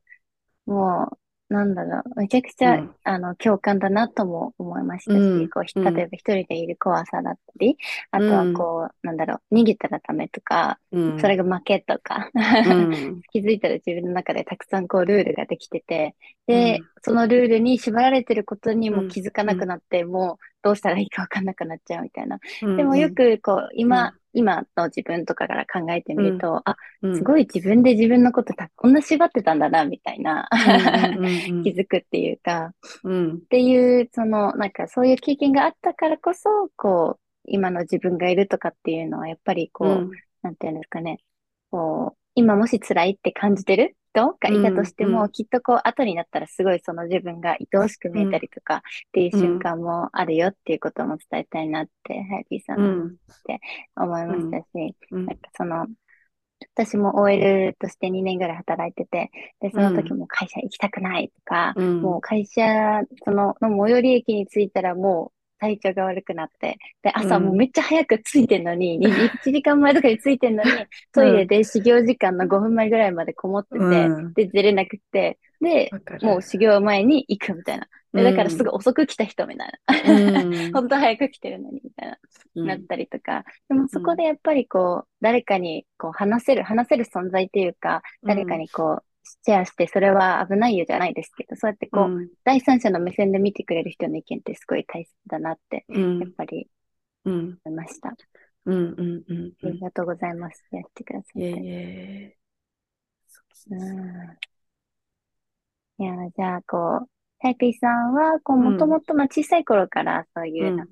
もなんだろう、めちゃくちゃ、うん。あの、共感だなとも思いましたし、うん。こう、例えば一人でいる怖さだったり、あとはこう、なんだろう、逃げたらダメとか、うん。それが負けとか、うん。気づいたら自分の中でたくさんこうルールができてて、で、うん。そのルールに縛られてることにもうん気づかなくなって、もうどうしたらいいかわかんなくなっちゃうみたいな。うんでもよくこう、今、うん。今の自分とかから考えてみると、あ、うん。すごい自分で自分のことたこんな縛ってたんだな、みたいな、気づくっていうか、うん。っていう、その、なんかそういう経験があったからこそ、こう、今の自分がいるとかっていうのは、やっぱりこう、うん。なんていうんですかね、こう、今もし辛いって感じてる人がいたとしても、うんうん。きっとこう、後になったらすごいその自分が愛おしく見えたりとかっていう瞬間もあるよっていうことも伝えたいなって、ハイピーさんのうん思いましたし、うん。なんかその、私も OL として2年ぐらい働いてて、で、その時も会社行きたくないとか、うん。もう会社、その、の最寄り駅に着いたらもう体調が悪くなって、で、朝もうめっちゃ早く着いてんのに、に1時間前とかに着いてんのに、トイレで始業時間の5分前ぐらいまでこもってて、うん。で、出れなくて、で、もう修行前に行くみたいな。でだからすぐ遅く来た人みたいな。うん。本当早く来てるのにみたいな。うんなったりとか、でもそこでやっぱりこう、誰かにこう話せる、話せる存在っていうか、誰かにこう、シェアして、それは危ないよじゃないですけど、そうやってこう、うん。第三者の目線で見てくれる人の意見ってすごい大切だなって、うん。やっぱりうん。思いました。うんうんうんありがとうございます。やってくださ。いえいえ。うん。いや、じゃあ、こう、タイピーさんは、こう、うん。もともとの小さい頃から、そういう、うん。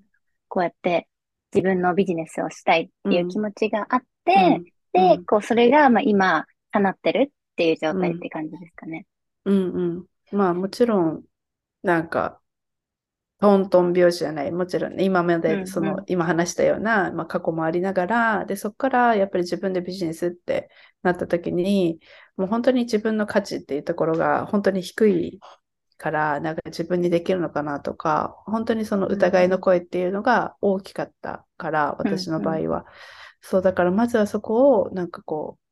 こうやって自分のビジネスをしたいっていう気持ちがあって、うん。で、うん。こう、それが、まあ、今、叶ってるっていう状態って感じですかね。うんうん。まあもちろんなんかトントン拍子じゃない。もちろんね今まうんうん。でその、今話したような、まあ、過去もありながらでそこからやっぱり自分でビジネスってなった時にもう本当に自分の価値っていうところが本当に低いからなんか自分にできるのかなとか本当にその疑いの声っていうのが大きかったから私の場合は、そうだからまずはそこをなんかこう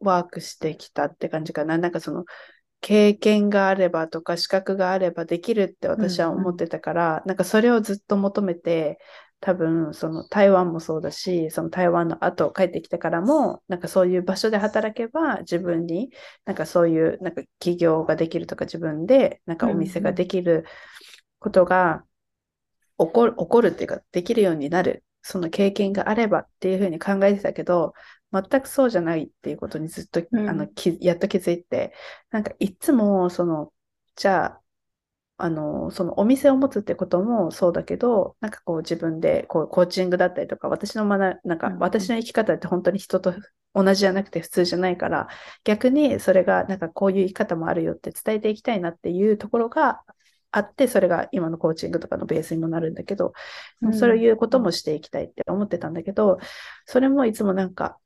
ワークしてきたって感じかな。なんかその経験があればとか資格があればできるって私は思ってたから、なんかそれをずっと求めて多分その台湾もそうだしその台湾の後帰ってきてからもなんかそういう場所で働けば自分になんかそういうなんか起業ができるとか自分でなんかお店ができることが起こる起こるっていうかできるようになる。その経験があればっていうふうに考えてたけど全くそうじゃないっていうことにずっと、うん。あのきやっと気づいてなんかいつもそのじゃああのそのお店を持つってこともそうだけどなんかこう自分でこうコーチングだったりとか私の学なんか私の生き方って本当に人と同じじゃなくて普通じゃないから逆にそれがなんかこういう生き方もあるよって伝えていきたいなっていうところがあってそれが今のコーチングとかのベースにもなるんだけど、うん。そういうこともしていきたいって思ってたんだけどそれもいつもなんか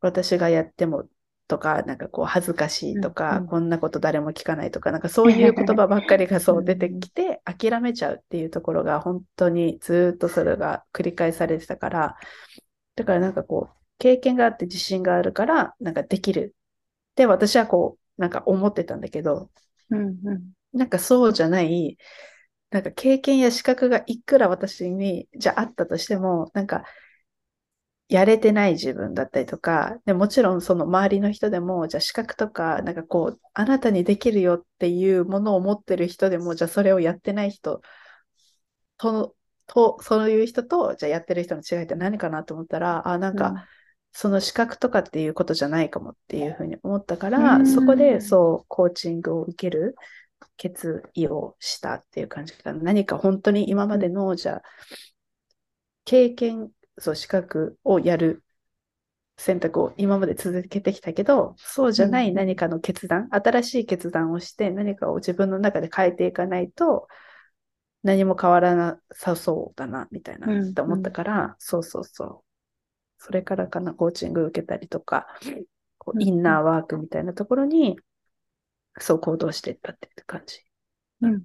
私がやってもとか、なんかこう恥ずかしいとか、うんうん。こんなこと誰も聞かないとか、なんかそういう言葉ばっかりがそううん出てきて、諦めちゃうっていうところが本当にずっとそれが繰り返されてたから、だからなんかこう、経験があって自信があるから、なんかできるって私はこう、なんか思ってたんだけど、うんうんなんかそうじゃない、なんか経験や資格がいくら私にじゃああったとしても、なんかやれてない自分だったりとか、でもちろんその周りの人でも、じゃあ資格とか、なんかこう、あなたにできるよっていうものを持ってる人でも、じゃあそれをやってない人と、と、そういう人と、じゃあやってる人の違いって何かなと思ったら、あ、なんか、その資格とかっていうことじゃないかもっていうふうに思ったから、うん。そこでそう、コーチングを受ける決意をしたっていう感じかな。何か本当に今までの、じゃあ、経験、そう、資格をやる選択を今まで続けてきたけど、そうじゃない何かの決断、新しい決断をして何かを自分の中で変えていかないと、何も変わらなさそうだな、みたいな、うんって思ったから、そうそうそう。それからかな、コーチング受けたりとか、こうんうインナーワークみたいなところに、そう行動していったっていう感じ。うんうん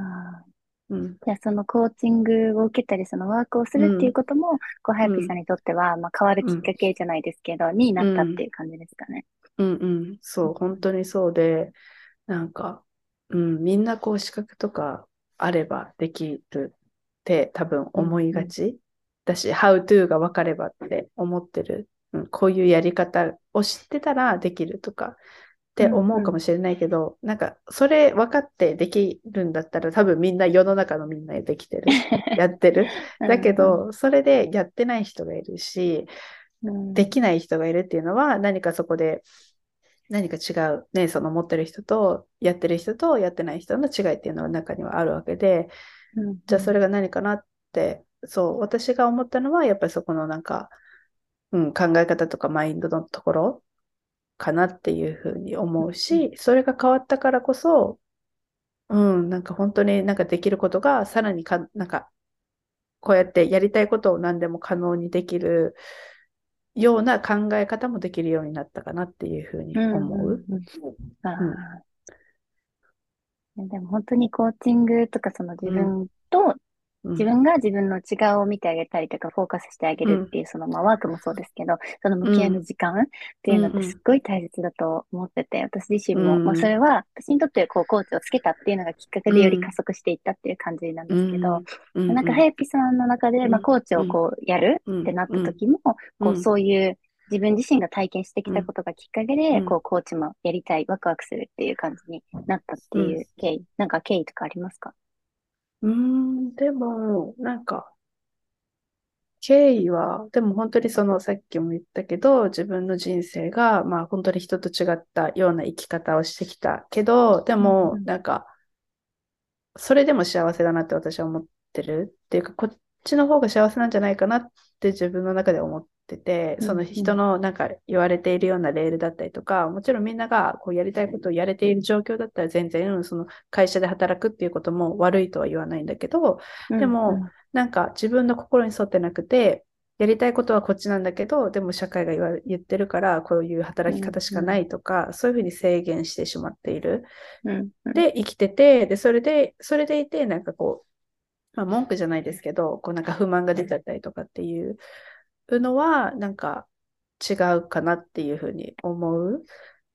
あーうん。じゃあそのコーチングを受けたり、そのワークをするっていうことも、こう、ハヤピーさんにとっては、まあ変わるきっかけじゃないですけど、になったっていう感じですかね。うんうん。そう、本当にそうで、なんか、うん、みんなこう資格とかあればできるって多分思いがちだし、how to が分かればって思ってる、うん、こういうやり方を知ってたらできるとかって思うかもしれないけど、なんかそれ分かってできるんだったら多分みんな世の中のみんなできてる、やってる。だけど、それでやってない人がいるし、うん、できない人がいるっていうのは何かそこで何か違う、ね、その持ってる人とやってる人とやってない人の違いっていうのは中にはあるわけで、うん。じゃあそれが何かなって、そう、私が思ったのはやっぱりそこのなんか、うん、考え方とかマインドのところかなっていうふうに思うし、それが変わったからこそ、うん、なんか本当になんかできることがさらにか、なんか、こうやってやりたいことを何でも可能にできるような考え方もできるようになったかなっていうふうに思う。ん。んでも本当にコーチングとかその自分と、うん自分が自分の内側を見てあげたりとか、フォーカスしてあげるっていう、その、まあ、ワークもそうですけど、その向き合いの時間っていうのってすっごい大切だと思ってて、私自身も、うん。まあ、それは、私にとって、こう、コーチをつけたっていうのがきっかけでより加速していったっていう感じなんですけど、うん。なんか、ハヤピさんの中で、うん。まあ、コーチをこう、やるうん。ってなった時も、こう、うん。そういう、自分自身が体験してきたことがきっかけで、うん。こう、コーチもやりたい、ワクワクするっていう感じになったっていう経緯、なんか経緯とかありますか？うーん、でも、なんか、経緯は、でも本当にその、さっきも言ったけど、自分の人生が、まあ本当に人と違ったような生き方をしてきたけど、でうんもう、ん。なんか、それでも幸せだなって私は思ってる。っていうか、こっちの方が幸せなんじゃないかなって自分の中で思ってて、その人のなんか言われているようなレールだったりとか、もちろんみんながこうやりたいことをやれている状況だったら全然、その会社で働くっていうことも悪いとは言わないんだけど、でも、なんか自分の心に沿ってなくて、やりたいことはこっちなんだけど、でも社会が言ってるから、こういう働き方しかないとか、そういうふうに制限してしまっている。うんうん、で、生きてて、で、それで、それでいて、なんかこう、まあ、文句じゃないですけど、こうなんか不満が出ちゃったりとかっていうのは、なんか違うかなっていうふうに思う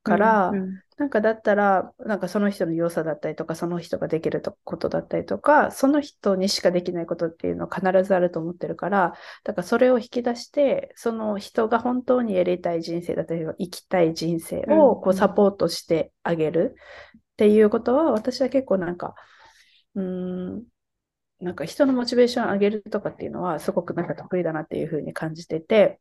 から、うんうんなんかだったら、なんかその人の良さだったりとか、その人ができるとことだったりとか、その人にしかできないことっていうのは必ずあると思ってるから、だからそれを引き出して、その人が本当にやりたい人生だったり、生きたい人生をこうサポートしてあげるっていうことは、私は結構なんか、うーん、なんか人のモチベーション上げるとかっていうのはすごくなんか得意だなっていうふうに感じてて、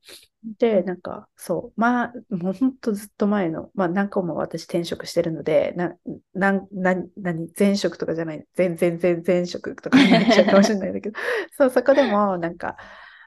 で、なんかそう、まあ、もう本当ずっと前の、まあ何個も私転職してるので、な、なん、な、何、前職とかじゃない、全然全前職とかになっちゃうかもしれないんだけど、そう、そこでもなんか、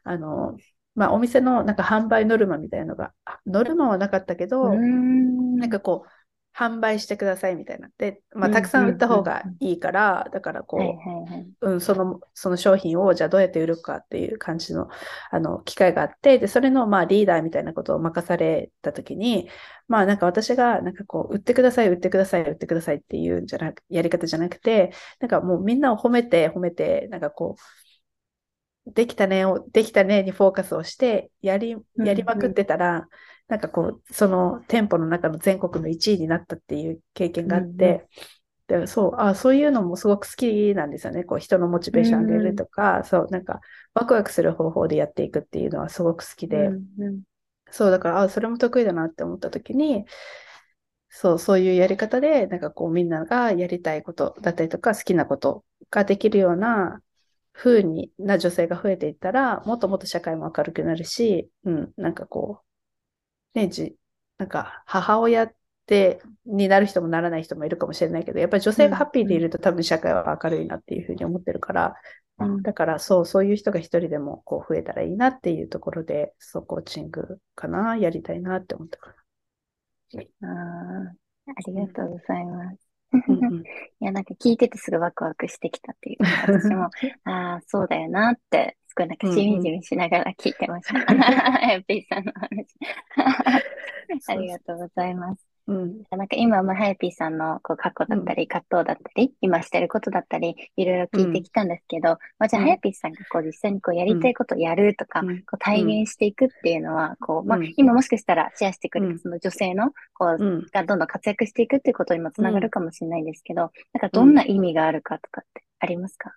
あの、まあお店のなんか販売ノルマみたいなのが、あノルマはなかったけど、うん。なんかこう、販売してくださいみたいな。で、まあ、うんたくさん売った方がいいから、だからこう、はいはいはい。うん、その、その商品をじゃあどうやって売るかっていう感じの、あの、機会があって、で、それの、まあ、リーダーみたいなことを任されたときに、まあ、なんか私が、なんかこう、売ってください、売ってください、売ってくださいっていうんじゃなく、やり方じゃなくて、なんかもうみんなを褒めて、褒めて、なんかこう、できたねを、できたねにフォーカスをして、やり、やりまくってたら、なんかこう、その店舗の中の全国の1位になったっていう経験があって、でそう、あ、そういうのもすごく好きなんですよね。こう、人のモチベーション上げるとか、そう、なんか、ワクワクする方法でやっていくっていうのはすごく好きで、うんうん。そう、だから、あ、それも得意だなって思った時に、そう、そういうやり方で、なんかこう、みんながやりたいことだったりとか、好きなことができるような風にな女性が増えていったら、もっともっと社会も明るくなるし、うん、なんかこう、ね、じ、なんか母親って、になる人もならない人もいるかもしれないけど、やっぱり女性がハッピーでいると多分社会は明るいなっていうふうに思ってるから、うん。だからそう、そういう人が一人でもこう増えたらいいなっていうところで、そう、コーチングかな、やりたいなって思ったかあーあ。りがとうございます。いや、なんか聞いててすぐワクワクしてきたっていうか、私も、ああ、そうだよなって、なんかしみじみしながら聞いてました。やっぴーさんの話。ありがとうございます。うん。なんか今もハヤピーさんのこう過去だったり、葛藤だったり、今してることだったり、いろいろ聞いてきたんですけど、まあ、じゃあうんハヤピーさんがこう実際にこうやりたいことをやるとか、うんこう体現していくっていうのは、こう、まあうん今もしかしたらシェアしてくれうんたその女性の、こう、うん。がどんどん活躍していくっていうことにもつながるかもしれないですけど、なんかどんな意味があるかとかってありますか、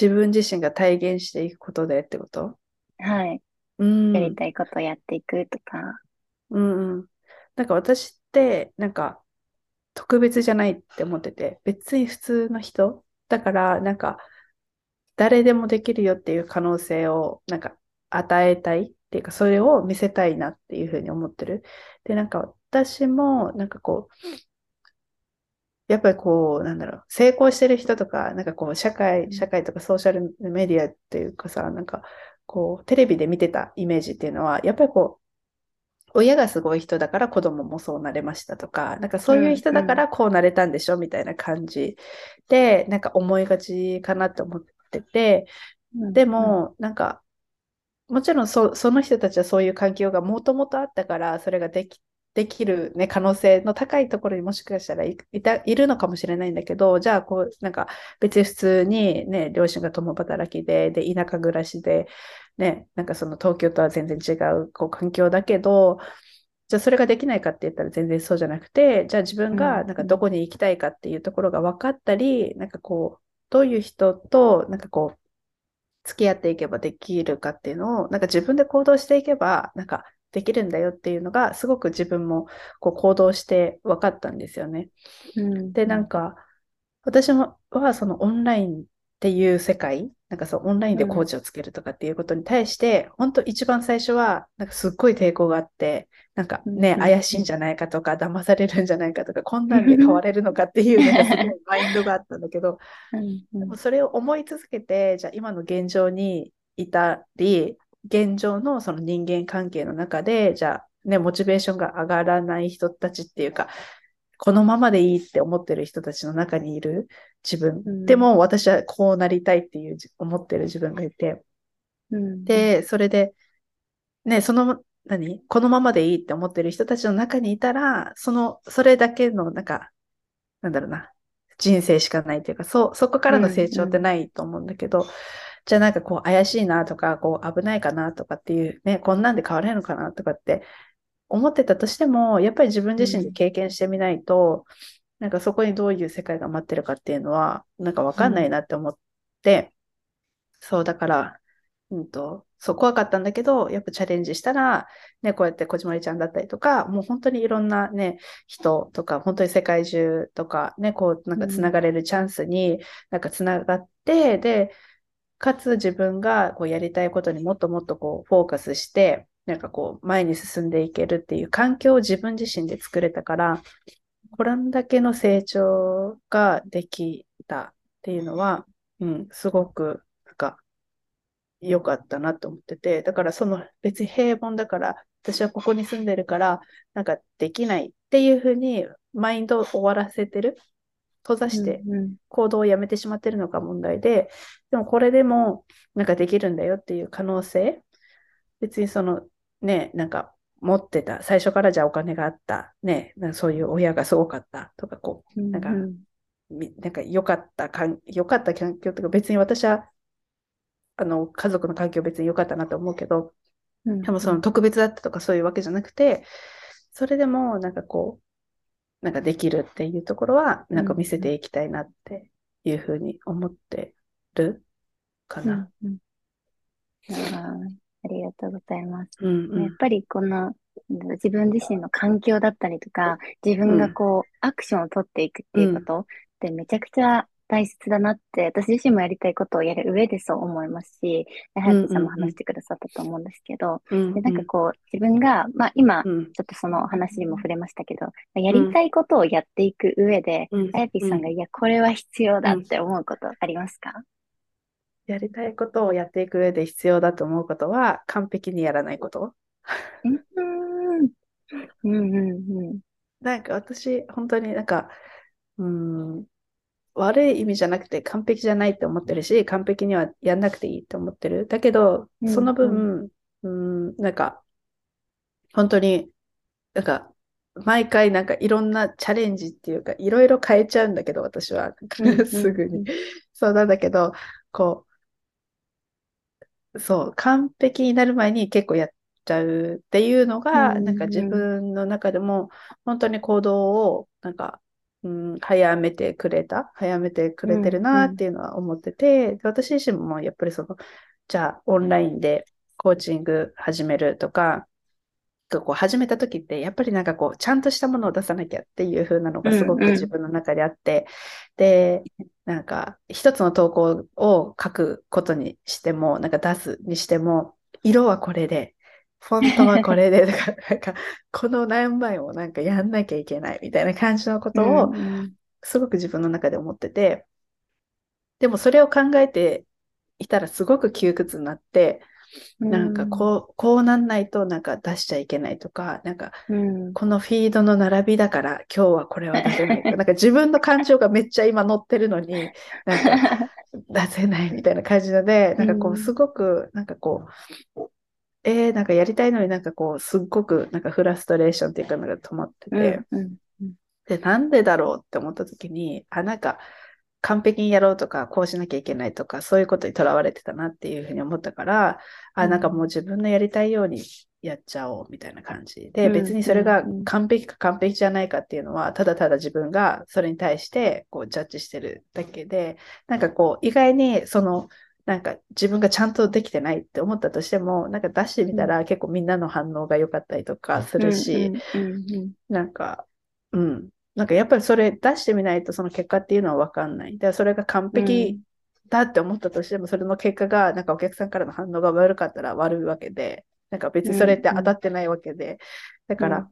自分自身が体現していくことでってこと？はい。うん。やりたいことをやっていくとか。うんうん。なんか私って、なんか特別じゃないって思ってて、別に普通の人？だから、なんか誰でもできるよっていう可能性をなんか与えたいっていうか、それを見せたいなっていうふうに思ってる。で、なんか私も、なんかこう、やっぱりこう、なんだろう、成功してる人とか、なんかこう、社会、社会とかソーシャルメディアっていうかさ、なんかこう、テレビで見てたイメージっていうのは、やっぱりこう、親がすごい人だから子供もそうなれましたとか、なんかそういう人だからこうなれたんでしょみたいな感じで、なんか思いがちかなって思ってて、でも、なんか、もちろんそその人たちはそういう環境がもともとあったから、それができ、できる、ね、可能性の高いところにもしかしたらい、いた、いるのかもしれないんだけど、じゃあ、こう、なんか別に普通にね、両親が共働きで、で、田舎暮らしで、ね、なんかその東京とは全然違うこう環境だけど、じゃあそれができないかって言ったら全然そうじゃなくて、じゃあ自分がなんかどこに行きたいかっていうところが分かったり、なんかこう、どういう人となんかこう、付き合っていけばできるかっていうのを、なんか自分で行動していけば、なんかできるんだよっていうのが、すごく自分もこう行動して分かったんですよね。うん。で、なんか、私もはそのオンラインっていう世界、なんかそう、オンラインでコーチをつけるとかっていうことに対して、本当一番最初は、なんかすっごい抵抗があって、なんかね、うん。怪しいんじゃないかとか、騙されるんじゃないかとか、こんなんで変われるのかっていう、なんかすごいマインドがあったんだけど、うんうん。でもそれを思い続けて、じゃあ今の現状にいたり、現状のその人間関係の中で、じゃあね、モチベーションが上がらない人たちっていうか、このままでいいって思ってる人たちの中にいる自分。うんでも私はこうなりたいっていうじ思ってる自分がいて。うんで、それで、ね、その、何？このままでいいって思ってる人たちの中にいたら、その、それだけの、なんか、なんだろうな、人生しかないっていうか、そう、そこからの成長ってないと思うんだけど、じゃあなんかこう怪しいなとか、こう危ないかなとかっていうね、こんなんで変われるのかなとかって思ってたとしても、やっぱり自分自身で経験してみないと、なんかそこにどういう世界が待ってるかっていうのは、なんかわかんないなって思って、そう、だから、うんと、そう、怖かったんだけど、やっぱチャレンジしたら、ね、こうやってこじまりちゃんだったりとか、もう本当にいろんなね、人とか、本当に世界中とか、ね、こう、なんかつながれるチャンスに、なんかつながって、で、かつ自分がこうやりたいことにもっともっとこう、フォーカスして、なんかこう、前に進んでいけるっていう環境を自分自身で作れたから、これだけの成長ができたっていうのは、うん、すごく、なんか、良かったなと思ってて、だからその別に平凡だから、私はここに住んでるから、なんかできないっていうふうにマインドを終わらせてる、閉ざして行動をやめてしまってるのが問題で、でもこれでもなんかできるんだよっていう可能性、別にそのね、なんか持ってた、最初からじゃあお金があった、ね、そういう親がすごかった。とか、こう、なんかうん。みなんか良かった環、良かった環境とか、別に私は、あの、家族の環境別に良かったなと思うけど、うん。でもその特別だったとかそういうわけじゃなくて、それでもなんかこう、なんかできるっていうところは、なんか見せていきたいなっていうふうに思ってるかな。うんうんありがとうございます。うんうんやっぱりこの自分自身の環境だったりとか、自分がこう、アクションを取っていくっていうことってめちゃくちゃ大切だなって、私自身もやりたいことをやる上でそう思いますし、ハヤピさんも話してくださったと思うんですけど、うんでなんかこう、自分が、まあ今、うん。ちょっとその話にも触れましたけど、やりたいことをやっていく上で、うん。あやぴさんが、いや、これは必要だって思うことありますか？やりたいことをやっていく上で必要だと思うことは、完璧にやらないこと。うん。うんうんうん。なんか私、本当になんか、うん、悪い意味じゃなくて完璧じゃないって思ってるし、完璧にはやんなくていいって思ってる。だけど、うんその分、うん、なんか、本当に、なんか、毎回なんかいろんなチャレンジっていうか、いろいろ変えちゃうんだけど、私は。すぐに。そうなんだけど、こう、そう、完璧になる前に結構やっちゃうっていうのが、なんか自分の中でも本当に行動をなんか、うん、早めてくれた、早めてくれてるなっていうのは思ってて、私自身もやっぱりその、じゃあオンラインでコーチング始めるとか、こう始めた時って、やっぱりなんかこう、ちゃんとしたものを出さなきゃっていう風なのがすごく自分の中であって、うんうん、で、なんか一つの投稿を書くことにしても、なんか出すにしても、色はこれで、フォントはこれで、とか、なんか、この何枚もなんかやんなきゃいけないみたいな感じのことを、すごく自分の中で思ってて、でもそれを考えていたらすごく窮屈になって、なんかこう、こうなんないとなんか出しちゃいけないとか、なんか、このフィードの並びだから今日はこれは出せないとか、なんか自分の感情がめっちゃ今乗ってるのに、なんか 出せないみたいな感じので、なんかこうすごく、なんかこう、えー、なんかやりたいのになんかこう、すっごくなんかフラストレーションっていうかなんか止まってて、で、なんでだろうって思った時に、あ、なんか、完璧にやろうとか、こうしなきゃいけないとか、そういうことにとらわれてたなっていうふうに思ったから、あ、なんかもう自分のやりたいようにやっちゃおうみたいな感じで、別にそれが完璧か完璧じゃないかっていうのは、ただただ自分がそれに対してこうジャッジしてるだけで、なんかこう、意外にその、なんか自分がちゃんとできてないって思ったとしても、なんか出してみたら結構みんなの反応が良かったりとかするし、なんか、うん、なんかやっぱりそれ出してみないとその結果っていうのは分かんない。で、それが完璧だって思ったとしても、それの結果がなんかお客さんからの反応が悪かったら悪いわけで、なんか別にそれって当たってないわけで、だから、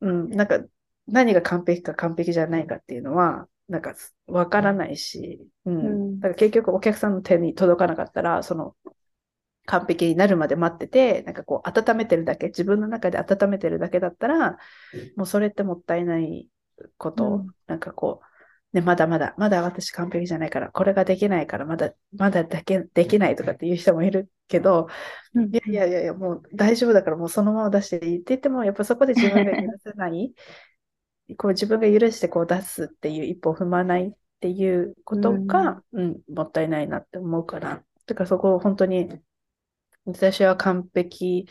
うん、なんか何が完璧か完璧じゃないかっていうのは、なんか分からないし、うん。だから結局お客さんの手に届かなかったら、その完璧になるまで待ってて、なんかこう温めてるだけ、自分の中で温めてるだけだったら、もうそれってもったいないこと。を、うん、なんかこう、ね、まだまだ、まだ私完璧じゃないから、これができないから、まだ、まだだけできないとかっていう人もいるけど、うん、いやいやいやもう大丈夫だからもうそのまま出していいって言っても、やっぱそこで自分が許せないこう自分が許してこう出すっていう一歩を踏まないっていうことが、うん、うん、もったいないなって思うから、だからそこを本当に、私は完璧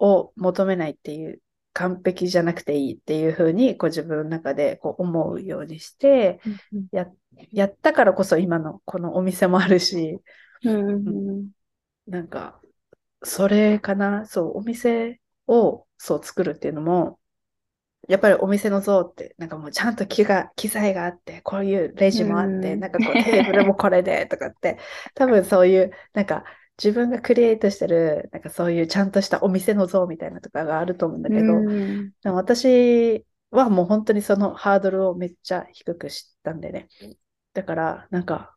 を求めないっていう完璧じゃなくていいっていうふうにこう自分の中でこう思うようにしてや、やったからこそ今のこのお店もあるし、うん、なんかそれかな？そうお店をそう作るっていうのもやっぱりお店の像って、なんかもうちゃんと機が機材があって、こういうレジもあって、なんかこうテーブルもこれで とかって、多分そういう、なんか自分がクリエイトしてる、なんかそういうちゃんとしたお店の像みたいなとかがあると思うんだけど、うん、私はもう本当にそのハードルをめっちゃ低くしたんでね。だから、なんか、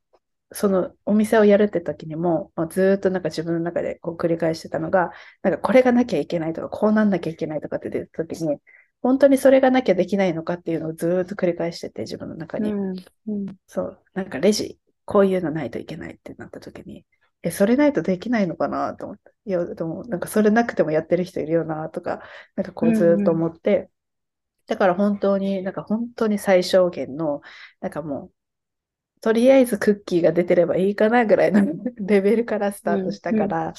そのお店をやるって時にも、まあ、ずっとなんか自分の中でこう繰り返してたのが、なんかこれがなきゃいけないとか、こうなんなきゃいけないとかって出た時に、本当にそれがなきゃできないのかっていうのをずっと繰り返してて、自分の中に。うんうん、そう、なんかレジ、こういうのないといけないってなった時に、え、それないとできないのかなと思って。いや、でも、なんかそれなくてもやってる人いるよなとか、なんかこうずっと思って、うんうん、だから本当に、なんか本当に最小限の、なんかもう、とりあえずクッキーが出てればいいかなぐらいの レベルからスタートしたから、うんうん、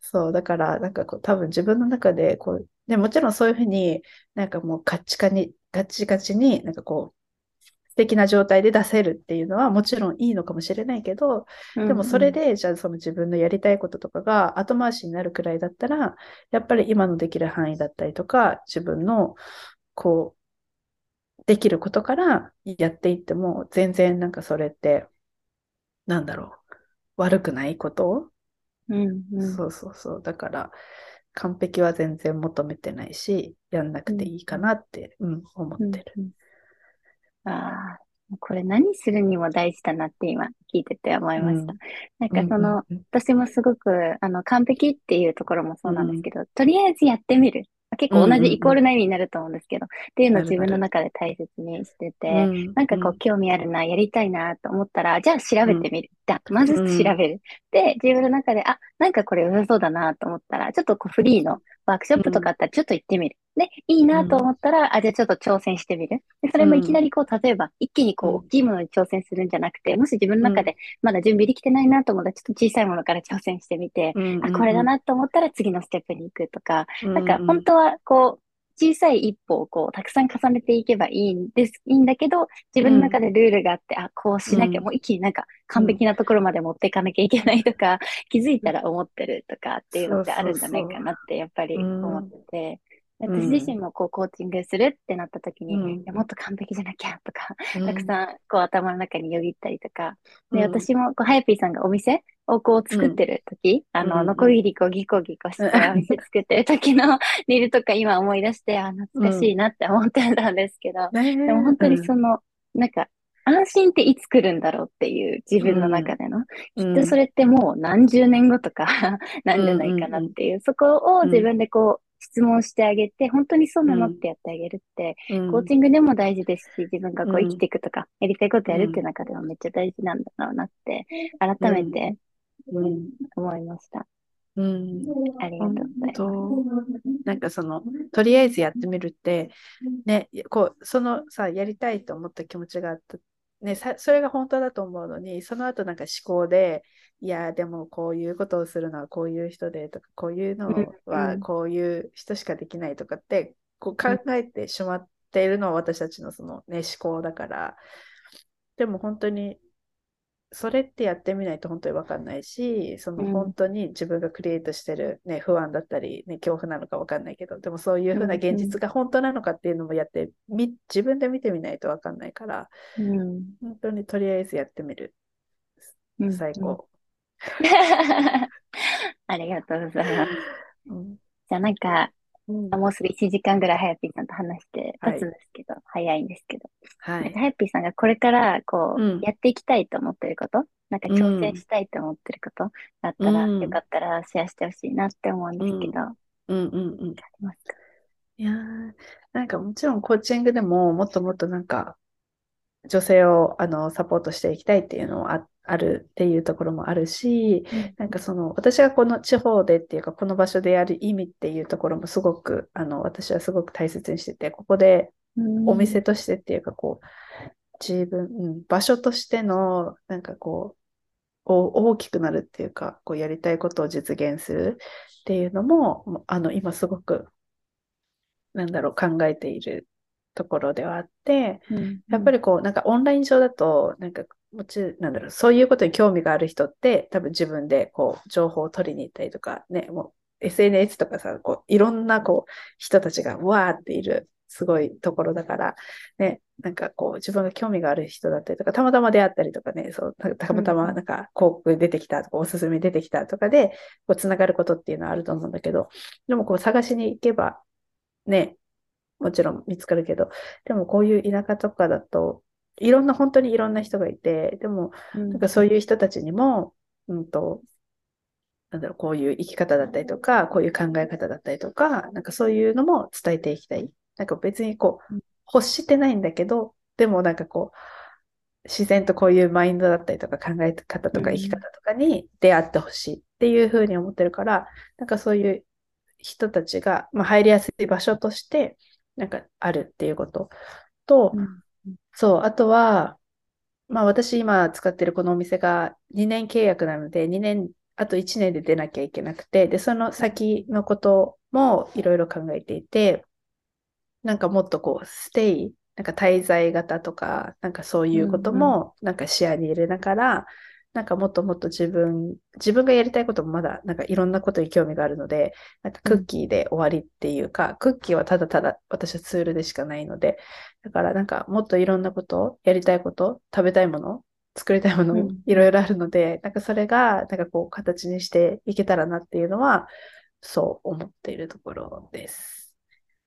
そう、だから、なんかこう、多分自分の中で、こう、でもちろんそういうふうになんかもうカッチカに、ガチガチになんかこう、素敵な状態で出せるっていうのはもちろんいいのかもしれないけど、でもそれで、じゃあその自分のやりたいこととかが後回しになるくらいだったら、やっぱり今のできる範囲だったりとか、自分のこう、できることからやっていっても、全然なんかそれって、なんだろう、悪くないこと？うんうん、そうそうそう。だから、完璧は全然求めてないし、やんなくていいかなって、うん、思ってる。うんうん。ああ、これ何するにも大事だなって今聞いてて思いました。うん、なんかその、私もすごく、あの、完璧っていうところもそうなんですけど、うん、とりあえずやってみる。結構同じイコールな意味になると思うんですけど、っていうのを自分の中で大切にしてて、うん、なんかこう興味あるな、やりたいなと思ったら、じゃあ調べてみる。じゃあ、まず調べる。で、自分の中で、あ、なんかこれ良さそうだなと思ったら、ちょっとこうフリーのワークショップとかあったらちょっと行ってみる。で、いいなと思ったら、あ、じゃあちょっと挑戦してみる。で、それもいきなりこう、例えば、一気にこう、うん。大きいものに挑戦するんじゃなくて、もし自分の中でまだ準備できてないなと思ったら、ちょっと小さいものから挑戦してみて、あ、これだなと思ったら次のステップに行くとか、なんか本当はこう、小さい一歩をこう、たくさん重ねていけばいいんです、いいんだけど、自分の中でルールがあって、あ、こうしなきゃ、うん。もう一気になんか完璧なところまで持っていかなきゃいけないとか、気づいたら思ってるとかっていうのってあるんじゃないかなって、やっぱり思ってて、うん私自身もこう、コーチングするってなった時に、うん。いやもっと完璧じゃなきゃとか、うん。たくさんこう頭の中によぎったりとか、うん。で、私もこう、はやぴーさんがお店をこう作ってる時、あの、うんノコギリこうギコギコしてお店作ってる時の リールとか今思い出して、あ、懐かしいなって思ってたんですけど、ででも本当にその、なんか、安心っていつ来るんだろうっていう自分の中での、きっとそれってもう何十年後とかなん。じゃないかなっていう、そこを自分でこう質問してあげて、本当にそうなのってやってあげるって、コーチングでも大事ですし、自分がこう生きていくとか、やりたいことやるって中でもめっちゃ大事なんだろうなって、改めて、うん、思いました。うん、ありがとうございます。となんかそのとりあえずやってみるってねこうそのさやりたいと思った気持ちがあったねさそれが本当だと思うのにその後なんか思考でいやでもこういうことをするのはこういう人でとかこういうのはこういう人しかできないとかってこう考えてしまっているのは私たちのそのね思考だから。でも本当にそれってやってみないと本当に分かんないし、そのうん本当に自分がクリエイトしてる、ね、不安だったり、ね、恐怖なのか分かんないけど、でもそういうふうな現実が本当なのかっていうのもやって、み自分で見てみないと分かんないから、うん本当にとりあえずやってみる。うん最高。ありがとうございます。うんじゃあなんか、うん。もうすぐ1時間ぐらいはやぴーさんと話してはい。経つんですけど、早いんですけど。はい。なんかはやぴーさんがこれからこう、うん。やっていきたいと思ってること、なんか挑戦したいと思ってることがあったら、うん。よかったらシェアしてほしいなって思うんですけど、あうん。うん。うん。りますか？いやーなんかもちろんコーチングでももっともっとなんか女性をあのサポートしていきたいっていうのもああるっていうところもあるし、なんかその私がこの地方でっていうかこの場所でやる意味っていうところもすごくあの私はすごく大切にしててここでお店としてっていうかこう自分、うん、場所としてのなんかこうお大きくなるっていうかこうやりたいことを実現するっていうのもあの今すごくなんだろう考えているところではあってうんやっぱりこうなんかオンライン上だとなんかもちろんなんだろうそういうことに興味がある人って多分自分でこう情報を取りに行ったりとかねもう SNS とかさこういろんなこう人たちがわーっているすごいところだからねなんかこう自分が興味がある人だったりとかたまたま出会ったりとかねそうたたまたまなんか広告出てきたとかおすすめ出てきたとかでこうつながることっていうのはあると思うんだけどでもこう探しに行けばねもちろん見つかるけど。でもこういう田舎とかだといろんな本当にいろんな人がいてでもなんかそういう人たちにも、うんと、なんだろう、こういう生き方だったりとか、こういう考え方だったりとか、なんかそういうのも伝えていきたい。なんか別にこううん、欲してないんだけど、でもなんかこう、自然とこういうマインドだったりとか考え方とかうん。生き方とかに出会ってほしいっていうふうに思ってるから、なんかそういう人たちが、まあ、入りやすい場所として、なんかあるっていうこと。と、うん。そう、あとは、まあ私今使ってるこのお店が2年契約なので、2年、あと1年で出なきゃいけなくて、で、その先のこともいろいろ考えていて、なんかもっとこう、ステイ、なんか滞在型とか、なんかそういうこともなんか視野に入れながら、なんかもっともっと自分、自分がやりたいこともまだなんかいろんなことに興味があるので、なんかクッキーで終わりっていうか、クッキーはただただ私はツールでしかないので、だからなんかもっといろんなこと、やりたいこと、食べたいもの、作りたいものうんいろいろあるので、なんかそれがなんかこう形にしていけたらなっていうのは、そう思っているところです。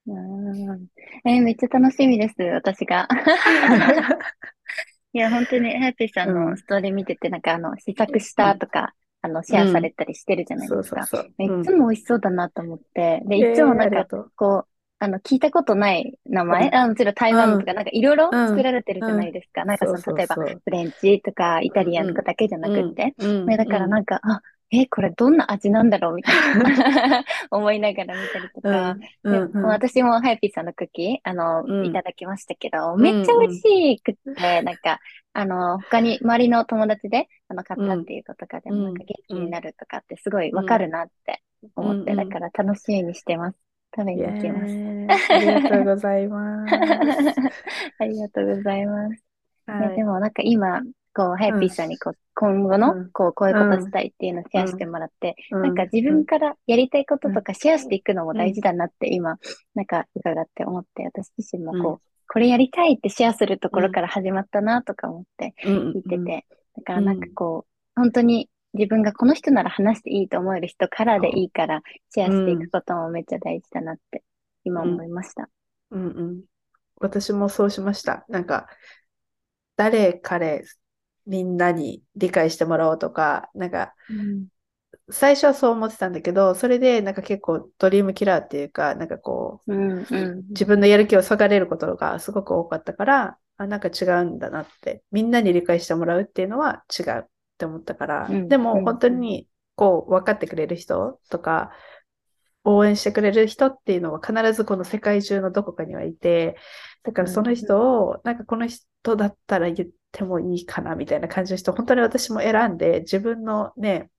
うんえーめっちゃ楽しみです、私が。いや、本当に、ハヤピーさんうん。のストーリー見てて、なんかあの、試作したとか、あの、シェアされたりしてるじゃないですか。そうそう。いう。ん。つも美味しそうだなと思って、で、いつもなんかこう、あの、聞いたことない名前、うん。あ、もちろん台湾とか、なんかいろいろうん。作られてるじゃないですか。なんかその、例えば、フレンチとかイタリアンとかだけじゃなくって。うん。ね、だからなんか、あ、え、これどんな味なんだろうみたいな。思いながら見たりとか、うんでうん。も私もハイピーさんのクッキー、あの、うん。いただきましたけど、んめっちゃ美味しくって、なんか、あの、他に周りの友達で、あの、買ったっていうこととかでも、うん。なんか元気になるとかってすごいわかるなって思って、うんうん。だから楽しみにしてます。食べイに行きます。ありがとうございます。ありがとうございます。はい。ねでもなんか今、こう、ハイピーさんにこう、今後の、うん。こう、こういうことしたいっていうのをシェアしてもらって、うん。なんか自分からやりたいこととかシェアしていくのも大事だなって今、なんか伺って思って、私自身もこう、うん。これやりたいってシェアするところから始まったなとか思ってうん。聞いてて、だからなんかこう、本当に自分がこの人なら話していいと思える人からでいいから、シェアしていくこともめっちゃ大事だなって今思いました。うん。うん。私もそうしました。なんか、誰彼みんなに理解してもらおうとか、なんか、うん。最初はそう思ってたんだけど、それでなんか結構ドリームキラーっていうか、なんかこう、うんうん自分のやる気をそがれることがすごく多かったから、あ、なんか違うんだなって、みんなに理解してもらうっていうのは違うって思ったから、うん。でも本当にこう分かってくれる人とか、応援してくれる人っていうのは必ずこの世界中のどこかにはいて、だからその人を、なんかこの人だったら言ってもいいかなみたいな感じの人、本当に私も選んで、自分のね、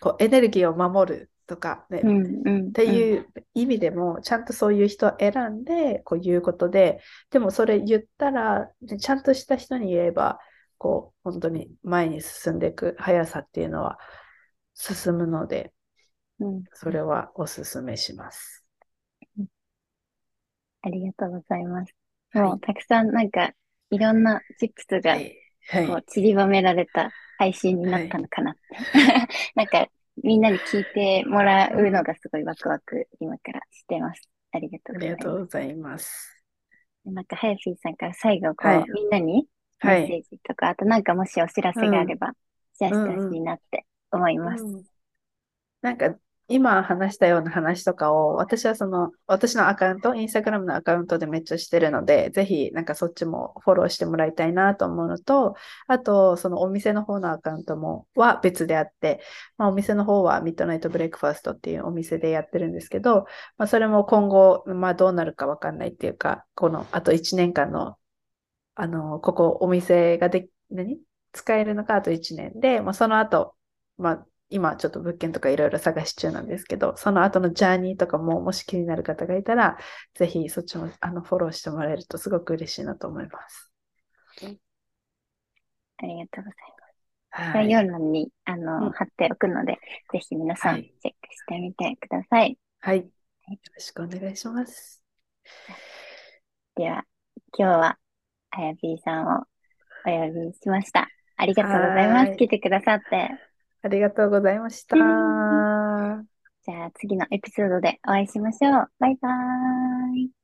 こうエネルギーを守るとかね、うんうん。っていう意味でも、ちゃんとそういう人を選んで、こう言うことで、でもそれ言ったら、ねちゃんとした人に言えば、こう、本当に前に進んでいく速さっていうのは進むので、うんそれはお勧めします。ありがとうございます。はいもうたくさんなんかいろんなチップスがはい。はこうい。散りばめられた配信になったのかなって。なんかみんなに聞いてもらうのがすごいワクワク今からしてます。ありがとありがうございます。とうございます。なんかハヤフィーさんから最後こう、はいみんなにメはいッセージとか、あとなんかもしお知らせがあればシェアしてほしいなって思います。うんなんか今話したような話とかを私はその私のアカウント、インスタグラムのアカウントでめっちゃしてるので、ぜひなんかそっちもフォローしてもらいたいなと思うのと、あとそのお店の方のアカウントもは別であって、まあ、お店の方はミッドナイトブレイクファーストっていうお店でやってるんですけど、まあ、それも今後、まあ、どうなるかわかんないっていうか、このあと1年間のあの、ここお店がで、何？使えるのかあと1年で、まあ、その後、まあ、今ちょっと物件とかいろいろ探し中なんですけど、その後のジャーニーとかももし気になる方がいたら、ぜひそっちもあのフォローしてもらえるとすごく嬉しいなと思います。ありがとうございます。はい。概要欄にあの、うん貼っておくので、ぜひ皆さんはいチェックしてみてください。はい。よろしくお願いします。では、今日は、あやぴーさんをお呼びしました。ありがとうございます。はい来てくださって。ありがとうございました。じゃあ次のエピソードでお会いしましょう。バイバーイ。